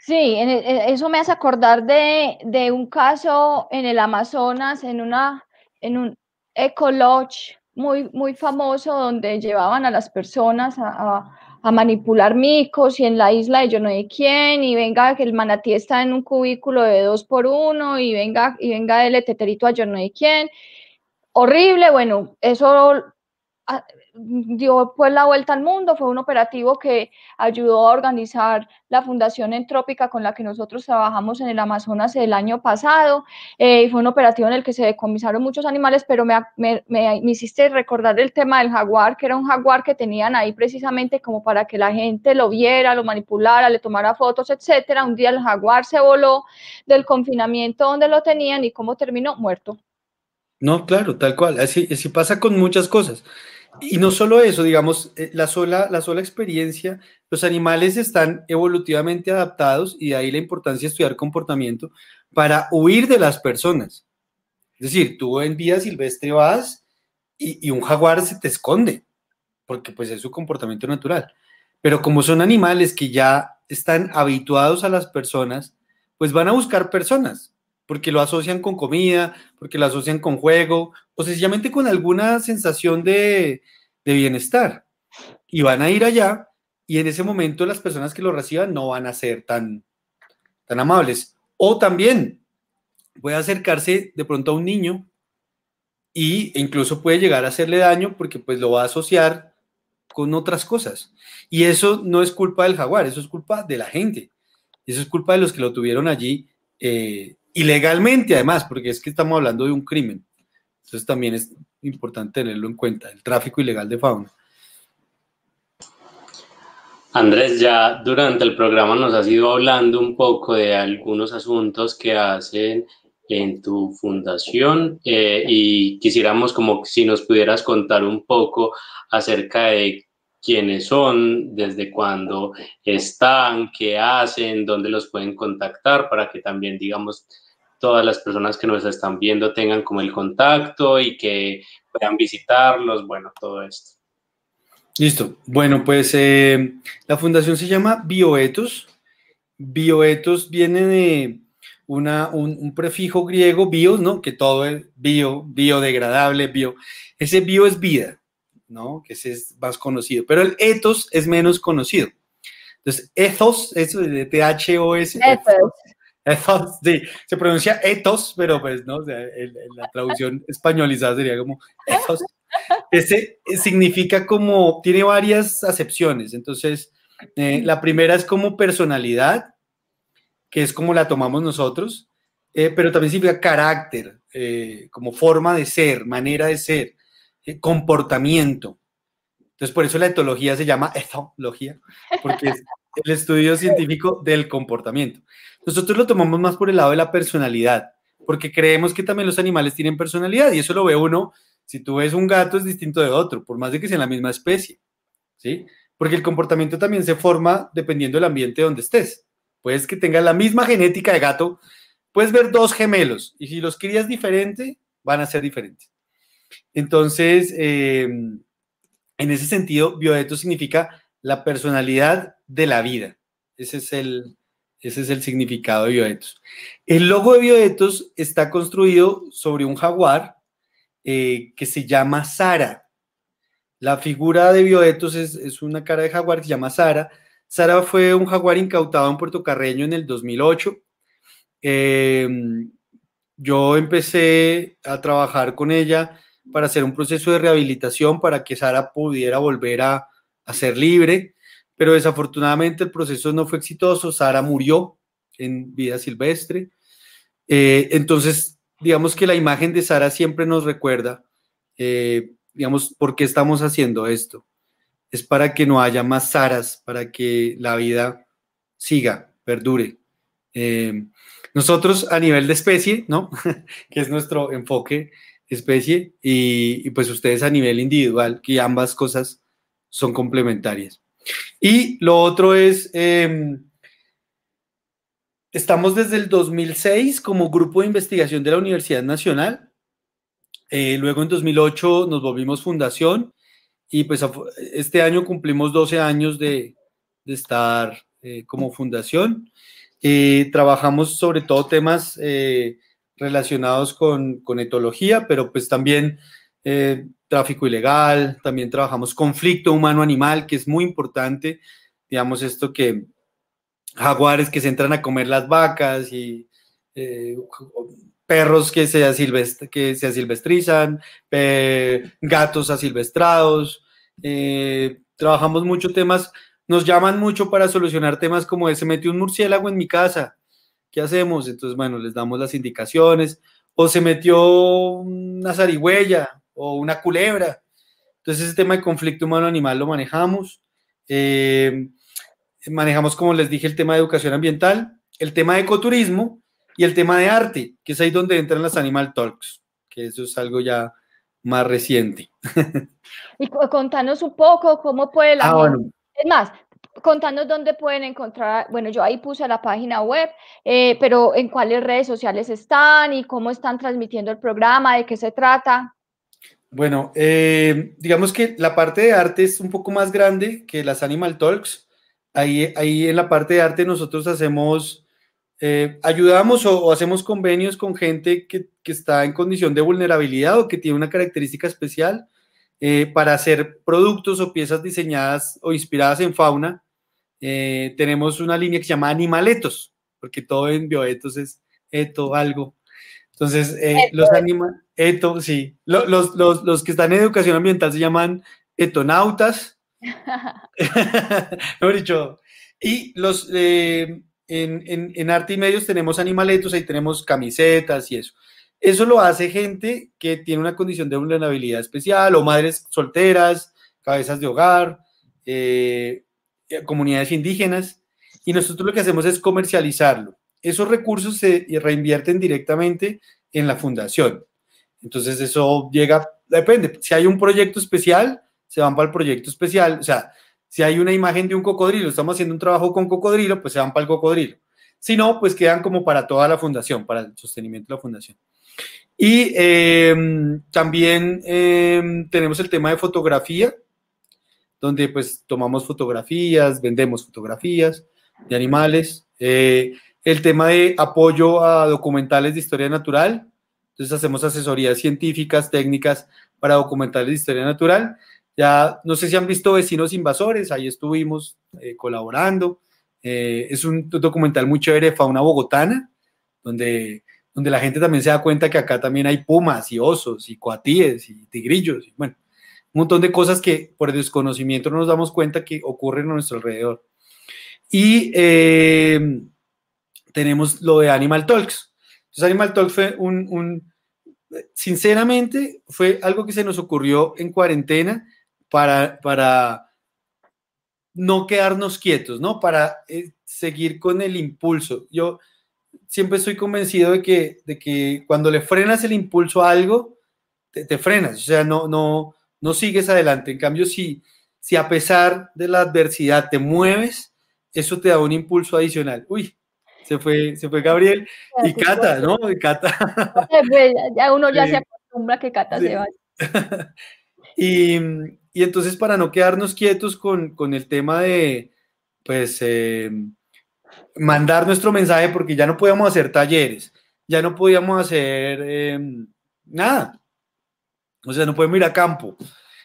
Sí, e, eso me hace acordar de, un caso en el Amazonas, en, una, en un eco lodge muy, muy famoso donde llevaban a las personas a a manipular micos y en la isla de yo no sé quién y venga que el manatí está en un cubículo de dos por uno y venga y venga el teterito a yo no sé quién. Horrible, bueno, eso ah, dio pues la vuelta al mundo, fue un operativo que ayudó a organizar la Fundación Entrópica con la que nosotros trabajamos en el Amazonas el año pasado, eh, fue un operativo en el que se decomisaron muchos animales, pero me, me, me, hiciste recordar el tema del jaguar, que era un jaguar que tenían ahí precisamente como para que la gente lo viera, lo manipulara, le tomara fotos, etcétera. Un día el jaguar se voló del confinamiento donde lo tenían y cómo terminó muerto. No, claro, tal cual. Así, pasa con muchas cosas. Y no solo eso, digamos, eh, la sola, la sola experiencia, los animales están evolutivamente adaptados y de ahí la importancia de estudiar comportamiento para huir de las personas. Es decir, tú en vida silvestre vas y, y un jaguar se te esconde, porque pues es su comportamiento natural. Pero como son animales que ya están habituados a las personas, pues van a buscar personas porque lo asocian con comida, porque lo asocian con juego, o sencillamente con alguna sensación de, bienestar. Y van a ir allá y en ese momento las personas que lo reciban no van a ser tan, tan amables. O también puede acercarse de pronto a un niño y e incluso puede llegar a hacerle daño porque pues lo va a asociar con otras cosas. Y eso no es culpa del jaguar, eso es culpa de la gente. Eso es culpa de los que lo tuvieron allí eh, ilegalmente además, porque es que estamos hablando de un crimen. Entonces también es importante tenerlo en cuenta, el tráfico ilegal de fauna. Andrés, ya durante el programa nos has ido hablando un poco de algunos asuntos que hacen en tu fundación eh, y quisiéramos como si nos pudieras contar un poco acerca de quiénes son, desde cuándo están, qué hacen, dónde los pueden contactar para que también, digamos, todas las personas que nos están viendo tengan como el contacto y que puedan visitarlos, bueno, todo esto. Listo. Bueno, pues eh, la fundación se llama Bioetos. Bioetos viene de una, un, prefijo griego, bios, ¿no? Que todo es bio, biodegradable, bio. Ese bio es vida, ¿no? Que ese es más conocido. Pero el etos es menos conocido. Entonces, ethos, eso de T-H-O-S. Ethos. sí, se pronuncia ethos, pero pues, ¿no? O sea, la traducción españolizada sería como ethos. Ese significa como, tiene varias acepciones. Entonces, eh, la primera es como personalidad, que es como la tomamos nosotros, eh, pero también significa carácter, eh, como forma de ser, manera de ser, comportamiento. Entonces, por eso la etología se llama etología, porque es el estudio científico del comportamiento. Nosotros lo tomamos más por el lado de la personalidad, porque creemos que también los animales tienen personalidad y eso lo ve uno si tú ves un gato es distinto de otro, por más de que sean la misma especie, ¿sí? Porque el comportamiento también se forma dependiendo del ambiente donde estés. Puedes que tengas la misma genética de gato, puedes ver dos gemelos y si los crías diferente, van a ser diferentes. Entonces, em, en ese sentido, bioeto significa la personalidad de la vida. Ese es el, ese es el significado de bioetos. El logo de bioetos está construido sobre un jaguar eh, que se llama Sara. La figura de Bioetos es, una cara de jaguar que se llama Sara. Sara fue un jaguar incautado en Puerto Carreño en el 2008. Em, yo empecé a trabajar con ella para hacer un proceso de rehabilitación para que Sara pudiera volver a, ser libre, pero desafortunadamente el proceso no fue exitoso. Sara murió en vida silvestre. Eh, entonces digamos que la imagen de Sara siempre nos recuerda, eh, digamos, por qué estamos haciendo esto. Es para que no haya más Saras, para que la vida siga, perdure. Eh, nosotros a nivel de especie, ¿no? que es nuestro enfoque especie, y, pues ustedes a nivel individual, que ambas cosas son complementarias. Y lo otro es, em, Estamos desde el 2006 como grupo de investigación de la Universidad Nacional. Eh, luego en 2008 nos volvimos fundación y pues este año cumplimos 12 años de, estar eh, como fundación. Eh, trabajamos sobre todo temas relacionados con, con, etología, pero pues también tráfico ilegal, también trabajamos conflicto humano-animal, que es muy importante, digamos esto que jaguares que se entran a comer las vacas y eh, perros que se, que se asilvestrizan, gatos asilvestrados. Eh, trabajamos mucho temas, nos llaman mucho para solucionar temas como se metió un murciélago en mi casa, ¿qué hacemos? Entonces, bueno, les damos las indicaciones, o se metió una zarigüeya o una culebra. Entonces, ese tema de conflicto humano-animal lo manejamos. Eh, manejamos, como les dije, el tema de educación ambiental, el tema de ecoturismo y el tema de arte, que es ahí donde entran las Animal Talks, que eso es algo ya más reciente. y contanos un poco cómo puede la ah, Es más, contanos dónde pueden encontrar, bueno, yo ahí puse la página web, eh, pero en cuáles redes sociales están y cómo están transmitiendo el programa, de qué se trata. Bueno, eh, digamos que la parte de arte es un poco más grande que las Animal Talks. Ahí, ahí en la parte de arte nosotros hacemos, eh, ayudamos o, hacemos convenios con gente que, está en condición de vulnerabilidad o que tiene una característica especial eh, para hacer productos o piezas diseñadas o inspiradas en fauna. Eh, tenemos una línea que se llama Animaletos, porque todo en bioetos es eto, algo. Entonces, los animales, eto, sí. Los, los, los, que están en educación ambiental se llaman etonautas Mejor dicho. Y los eh, en, arte y medios tenemos animaletos, ahí tenemos camisetas y eso. Eso lo hace gente que tiene una condición de vulnerabilidad especial o madres solteras, cabezas de hogar, eh, comunidades indígenas. Y nosotros lo que hacemos es comercializarlo. Esos recursos se reinvierten directamente en la fundación. Entonces eso llega, depende, si hay un proyecto especial, se van para el proyecto especial. O sea, si hay una imagen de un cocodrilo, estamos haciendo un trabajo con cocodrilo, pues se van para el cocodrilo. Si no, pues quedan como para toda la fundación, para el sostenimiento de la fundación. Y em, también em, tenemos el tema de fotografía, donde pues tomamos fotografías, vendemos fotografías de animales. Eh, el tema de apoyo a documentales de historia natural. Entonces hacemos asesorías científicas, técnicas para documentales de historia natural. Ya no sé si han visto Vecinos Invasores, ahí estuvimos eh, colaborando. Eh, es un documental muy chévere de fauna bogotana, donde donde la gente también se da cuenta que acá también hay pumas y osos y coatíes y tigrillos, y bueno, un montón de cosas que por desconocimiento no nos damos cuenta que ocurren a nuestro alrededor. Y eh, tenemos lo de Animal Talks. Entonces, Animal Talks fue un, sinceramente, fue algo que se nos ocurrió en cuarentena para, para no quedarnos quietos, ¿no? Para eh, seguir con el impulso. Yo, siempre estoy convencido de que, de que cuando le frenas el impulso a algo, te, frenas, o sea, no, no, no sigues adelante. En cambio, si, si a pesar de la adversidad te mueves, eso te da un impulso adicional. Uy, se fue, se fue Gabriel y Cata, ¿no? Y Cata. Ya uno ya se acostumbra que Cata se va. y, y, entonces, para no quedarnos quietos con, con el tema de, pues, eh, mandar nuestro mensaje porque ya no podíamos hacer talleres, ya no podíamos hacer em, nada. O sea, no podemos ir a campo.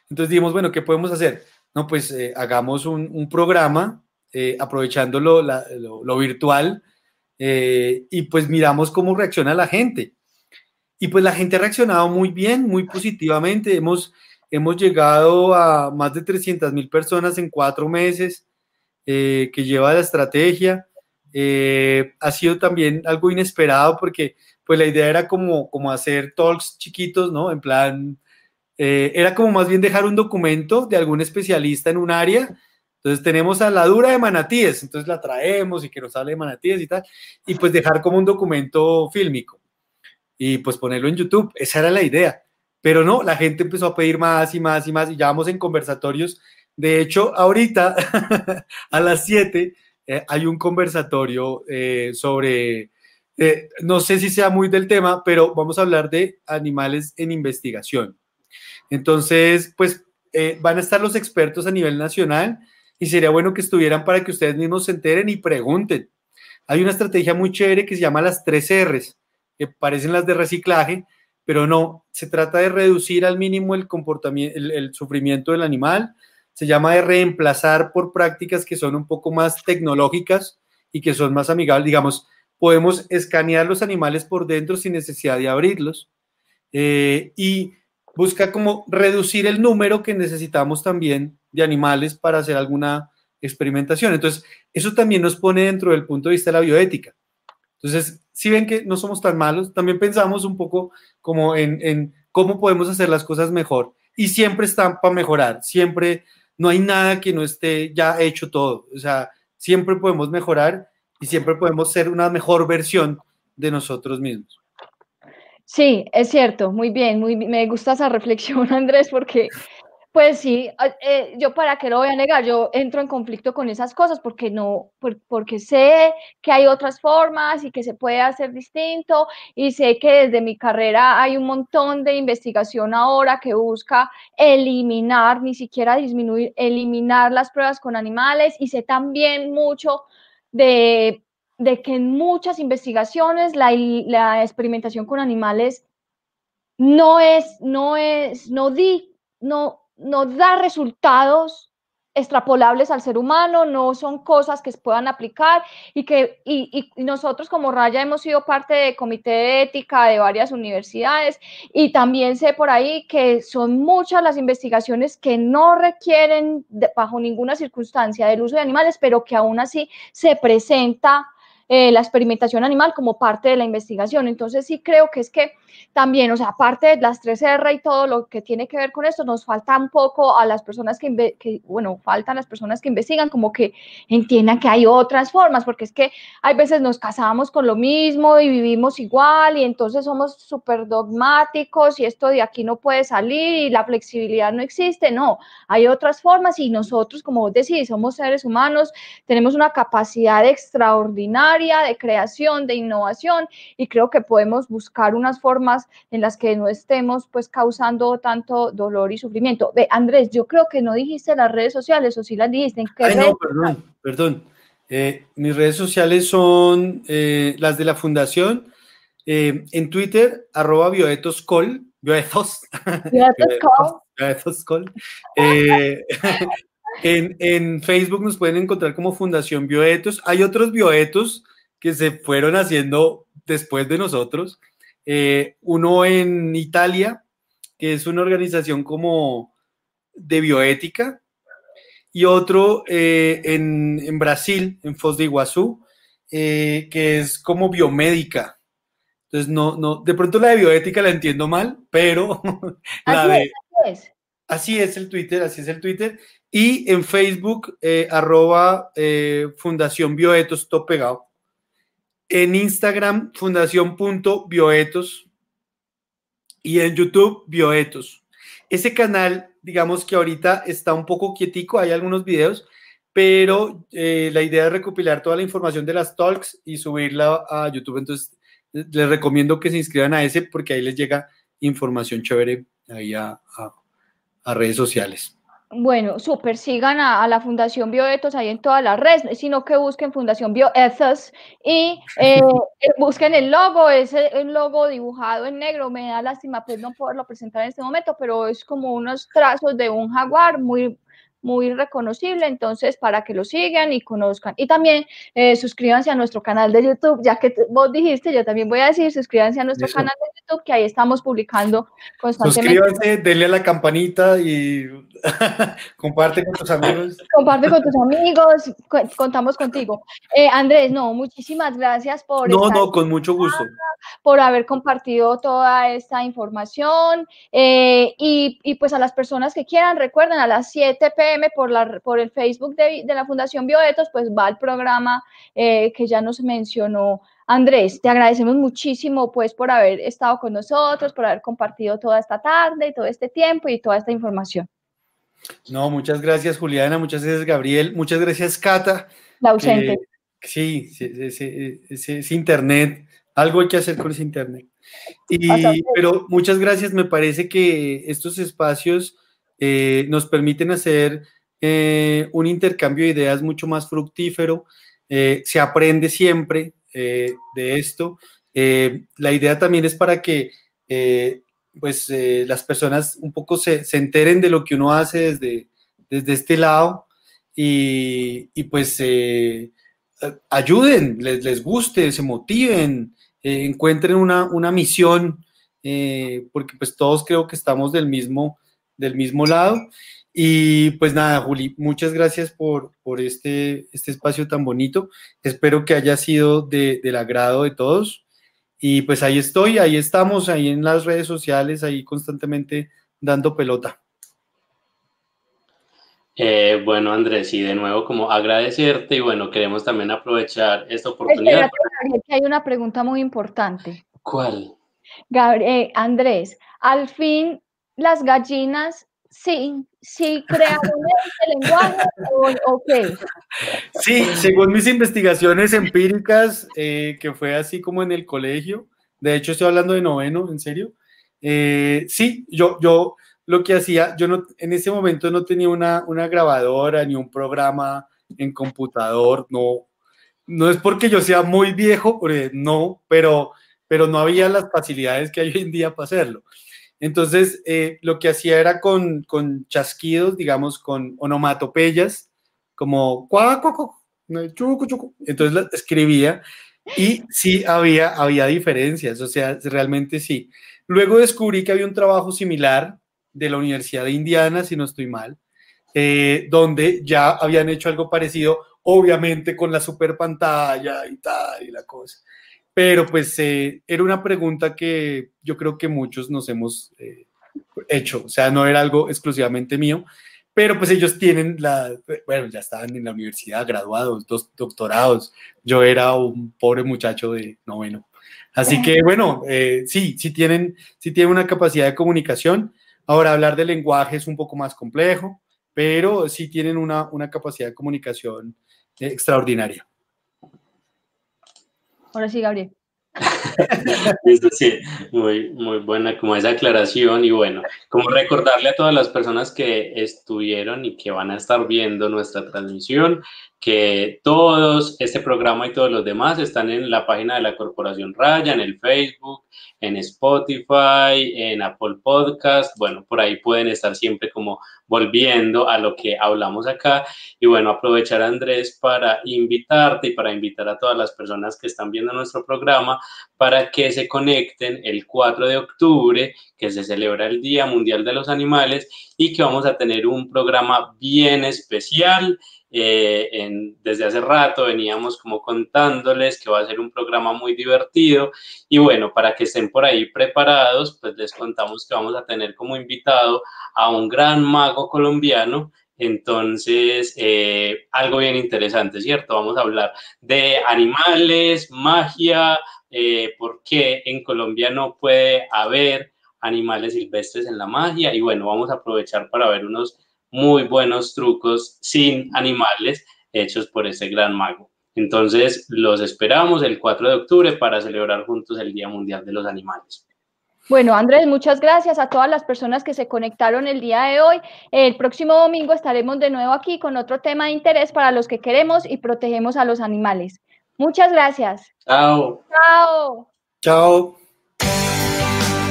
Entonces dijimos, bueno, ¿qué podemos hacer? No, pues eh, hagamos un, programa eh, aprovechando lo, virtual eh, y pues miramos cómo reacciona la gente. Y pues la gente ha reaccionado muy bien, muy positivamente. Hemos, hemos llegado a más de 300 mil personas en cuatro meses que lleva la estrategia. Eh, ha sido también algo inesperado porque pues la idea era como, como hacer talks chiquitos, ¿no? En plan, eh, era como más bien dejar un documento de algún especialista en un área. Entonces tenemos a la dura de manatíes, entonces la traemos y que nos hable de manatíes y tal, y pues dejar como un documento fílmico y pues ponerlo en YouTube. Esa era la idea. Pero no, la gente empezó a pedir más y más y más y ya vamos en conversatorios. De hecho, ahorita a las 7 eh, hay un conversatorio eh, sobre, eh, no sé si sea muy del tema, pero vamos a hablar de animales en investigación. Entonces, pues van a estar los expertos a nivel nacional y sería bueno que estuvieran para que ustedes mismos se enteren y pregunten. Hay una estrategia muy chévere que se llama las tres R's, que parecen las de reciclaje, pero no, se trata de reducir al mínimo el comportamiento, el sufrimiento del animal, se llama de reemplazar por prácticas que son un poco más tecnológicas y que son más amigables. Digamos, podemos escanear los animales por dentro sin necesidad de abrirlos eh, y busca como reducir el número que necesitamos también de animales para hacer alguna experimentación. Entonces, eso también nos pone dentro del punto de vista de la bioética. Entonces, si ven que no somos tan malos, también pensamos un poco como en, en cómo podemos hacer las cosas mejor. Y siempre están para mejorar, siempre no hay nada que no esté ya hecho todo. O sea, siempre podemos mejorar y siempre podemos ser una mejor versión de nosotros mismos. Sí, es cierto, muy bien, muy, me gusta esa reflexión, Andrés, porque pues sí, eh, yo para qué lo voy a negar, yo entro en conflicto con esas cosas porque no, porque sé que hay otras formas y que se puede hacer distinto y sé que desde mi carrera hay un montón de investigación ahora que busca eliminar, ni siquiera disminuir, eliminar las pruebas con animales y sé también mucho de, que en muchas investigaciones la experimentación con animales no es, no es, no di, no no da resultados extrapolables al ser humano, no son cosas que se puedan aplicar y que y, nosotros como Raya hemos sido parte de comité de ética de varias universidades y también sé por ahí que son muchas las investigaciones que no requieren bajo ninguna circunstancia del uso de animales, pero que aún así se presenta eh, la experimentación animal como parte de la investigación. Entonces sí creo que es que también, o sea, aparte de las 3R y todo lo que tiene que ver con esto, nos falta un poco a las personas que, que, bueno, faltan las personas que investigan como que entiendan que hay otras formas, porque es que hay veces nos casamos con lo mismo y vivimos igual y entonces somos súper dogmáticos y esto de aquí no puede salir y la flexibilidad no existe. No, hay otras formas y nosotros, como vos decís, somos seres humanos, tenemos una capacidad extraordinaria de creación, de innovación y creo que podemos buscar unas formas en las que no estemos pues causando tanto dolor y sufrimiento. Ve, Andrés, yo creo que no dijiste las redes sociales o sí las dijiste. ¿En qué Ay, no, perdón, perdón. Eh, mis redes sociales son eh, las de la fundación. Eh, en Twitter, arroba bioetoscol, bioetos, bioetoscol. en, en Facebook nos pueden encontrar como Fundación Bioetos. Hay otros bioetos que se fueron haciendo después de nosotros. uno en Italia, que es una organización como de bioética, y otro eh, en, Brasil, en Foz de Iguazú, eh, que es como biomédica. Entonces, no, no, de pronto la de bioética la entiendo mal, pero la así de... Es, así, es. así es el Twitter, así es el Twitter. Y en Facebook, eh, arroba Fundación Bioetos, todo pegado. En Instagram, fundación.bioetos. Y en YouTube, Bioetos. Ese canal digamos que ahorita está un poco quietico, hay algunos videos, pero eh, la idea es recopilar toda la información de las talks y subirla a YouTube. Entonces, les recomiendo que se inscriban a ese porque ahí les llega información chévere ahí a, redes sociales. Bueno, súper, sigan a, la Fundación Bioetos ahí en todas las redes, sino que busquen Fundación Bioethos y eh, eh, busquen el logo, es el logo dibujado en negro, me da lástima pues no poderlo presentar en este momento, pero es como unos trazos de un jaguar muy, muy reconocible, entonces para que lo sigan y conozcan. Y también eh, suscríbanse a nuestro canal de YouTube, ya que vos dijiste, yo también voy a decir, suscríbanse a nuestro canal de YouTube, que ahí estamos publicando constantemente. Suscríbanse, denle a la campanita y comparte con tus amigos. Comparte con tus amigos, contamos contigo. Eh, Andrés, no, muchísimas gracias por... No, no, con mucho gusto. Por haber compartido toda esta información eh, y, y pues a las personas que quieran, recuerden a las 7 pm por, la, por el Facebook de, de la Fundación Bioetos, pues va al programa eh, que ya nos mencionó Andrés. Te agradecemos muchísimo pues por haber estado con nosotros, por haber compartido toda esta tarde, todo este tiempo y toda esta información. No, muchas gracias Juliana, muchas gracias Gabriel, muchas gracias Cata. La ausente. Eh, sí, ese, internet, algo hay que hacer con ese internet. Y, pero muchas gracias, me parece que estos espacios eh, nos permiten hacer eh, un intercambio de ideas mucho más fructífero, eh, se aprende siempre de esto. la idea también es para que pues las personas un poco se, se, enteren de lo que uno hace desde, desde este lado y, y pues ayuden, les, les, guste, se motiven, encuentren una, una misión, porque pues todos creo que estamos del mismo, del mismo lado. Y pues nada, Juli, muchas gracias por, por este, este espacio tan bonito. Espero que haya sido de, del agrado de todos. Y pues ahí estoy, ahí estamos, ahí en las redes sociales, ahí constantemente dando pelota. Eh, bueno, Andrés, y de nuevo como agradecerte y bueno, queremos también aprovechar esta oportunidad. Espérate, Gabriel, que hay una pregunta muy importante. ¿Cuál? Gabriel, Andrés, al fin las gallinas sí, sí crearon este lenguaje o, qué? Sí, según mis investigaciones empíricas, eh, que fue así como en el colegio, de hecho estoy hablando de noveno, en serio, eh, sí, yo, yo lo que hacía, yo no, en ese momento no tenía una, una grabadora ni un programa en computador, no, no es porque yo sea muy viejo, no, pero, pero no había las facilidades que hay hoy en día para hacerlo. Entonces, eh, lo que hacía era con, con, chasquidos, digamos, con onomatopeyas, como cuac, chucu, chucu. Entonces escribía y sí había, había diferencias, o sea, realmente sí. Luego descubrí que había un trabajo similar de la Universidad de Indiana, si no estoy mal, eh, donde ya habían hecho algo parecido obviamente con la super pantalla y tal, y la cosa. Pero pues eh, era una pregunta que yo creo que muchos nos hemos eh, hecho, o sea, no era algo exclusivamente mío, pero pues ellos tienen la, bueno, ya estaban en la universidad, graduados, dos doctorados, yo era un pobre muchacho de noveno. Así que bueno, eh, sí, sí tienen, sí tienen una capacidad de comunicación. Ahora, hablar de lenguaje es un poco más complejo, pero sí tienen una, una capacidad de comunicación extraordinaria. Ahora sí, Gabriel. sí, muy, muy buena como esa aclaración y bueno, como recordarle a todas las personas que estuvieron y que van a estar viendo nuestra transmisión, que todos, este programa y todos los demás están en la página de la Corporación Raya, en el Facebook, en Spotify, en Apple Podcast. Bueno, por ahí pueden estar siempre como volviendo a lo que hablamos acá. Y bueno, aprovechar Andrés para invitarte y para invitar a todas las personas que están viendo nuestro programa para que se conecten el 4 de octubre, que se celebra el Día Mundial de los Animales y que vamos a tener un programa bien especial. Eh, en, desde hace rato veníamos como contándoles que va a ser un programa muy divertido y bueno, para que estén por ahí preparados, pues les contamos que vamos a tener como invitado a un gran mago colombiano entonces, eh, algo bien interesante, ¿cierto? Vamos a hablar de animales, magia, eh, por qué en Colombia no puede haber animales silvestres en la magia. Y bueno, vamos a aprovechar para ver unos muy buenos trucos sin animales hechos por este gran mago. Entonces, los esperamos el 4 de octubre para celebrar juntos el Día Mundial de los Animales. Bueno, Andrés, muchas gracias a todas las personas que se conectaron el día de hoy. El próximo domingo estaremos de nuevo aquí con otro tema de interés para los que queremos y protegemos a los animales. Muchas gracias. Chao. Chao. Chao.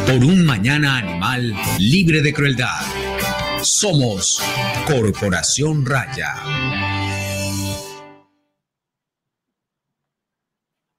Por un mañana animal libre de crueldad. Somos Corporación Raya.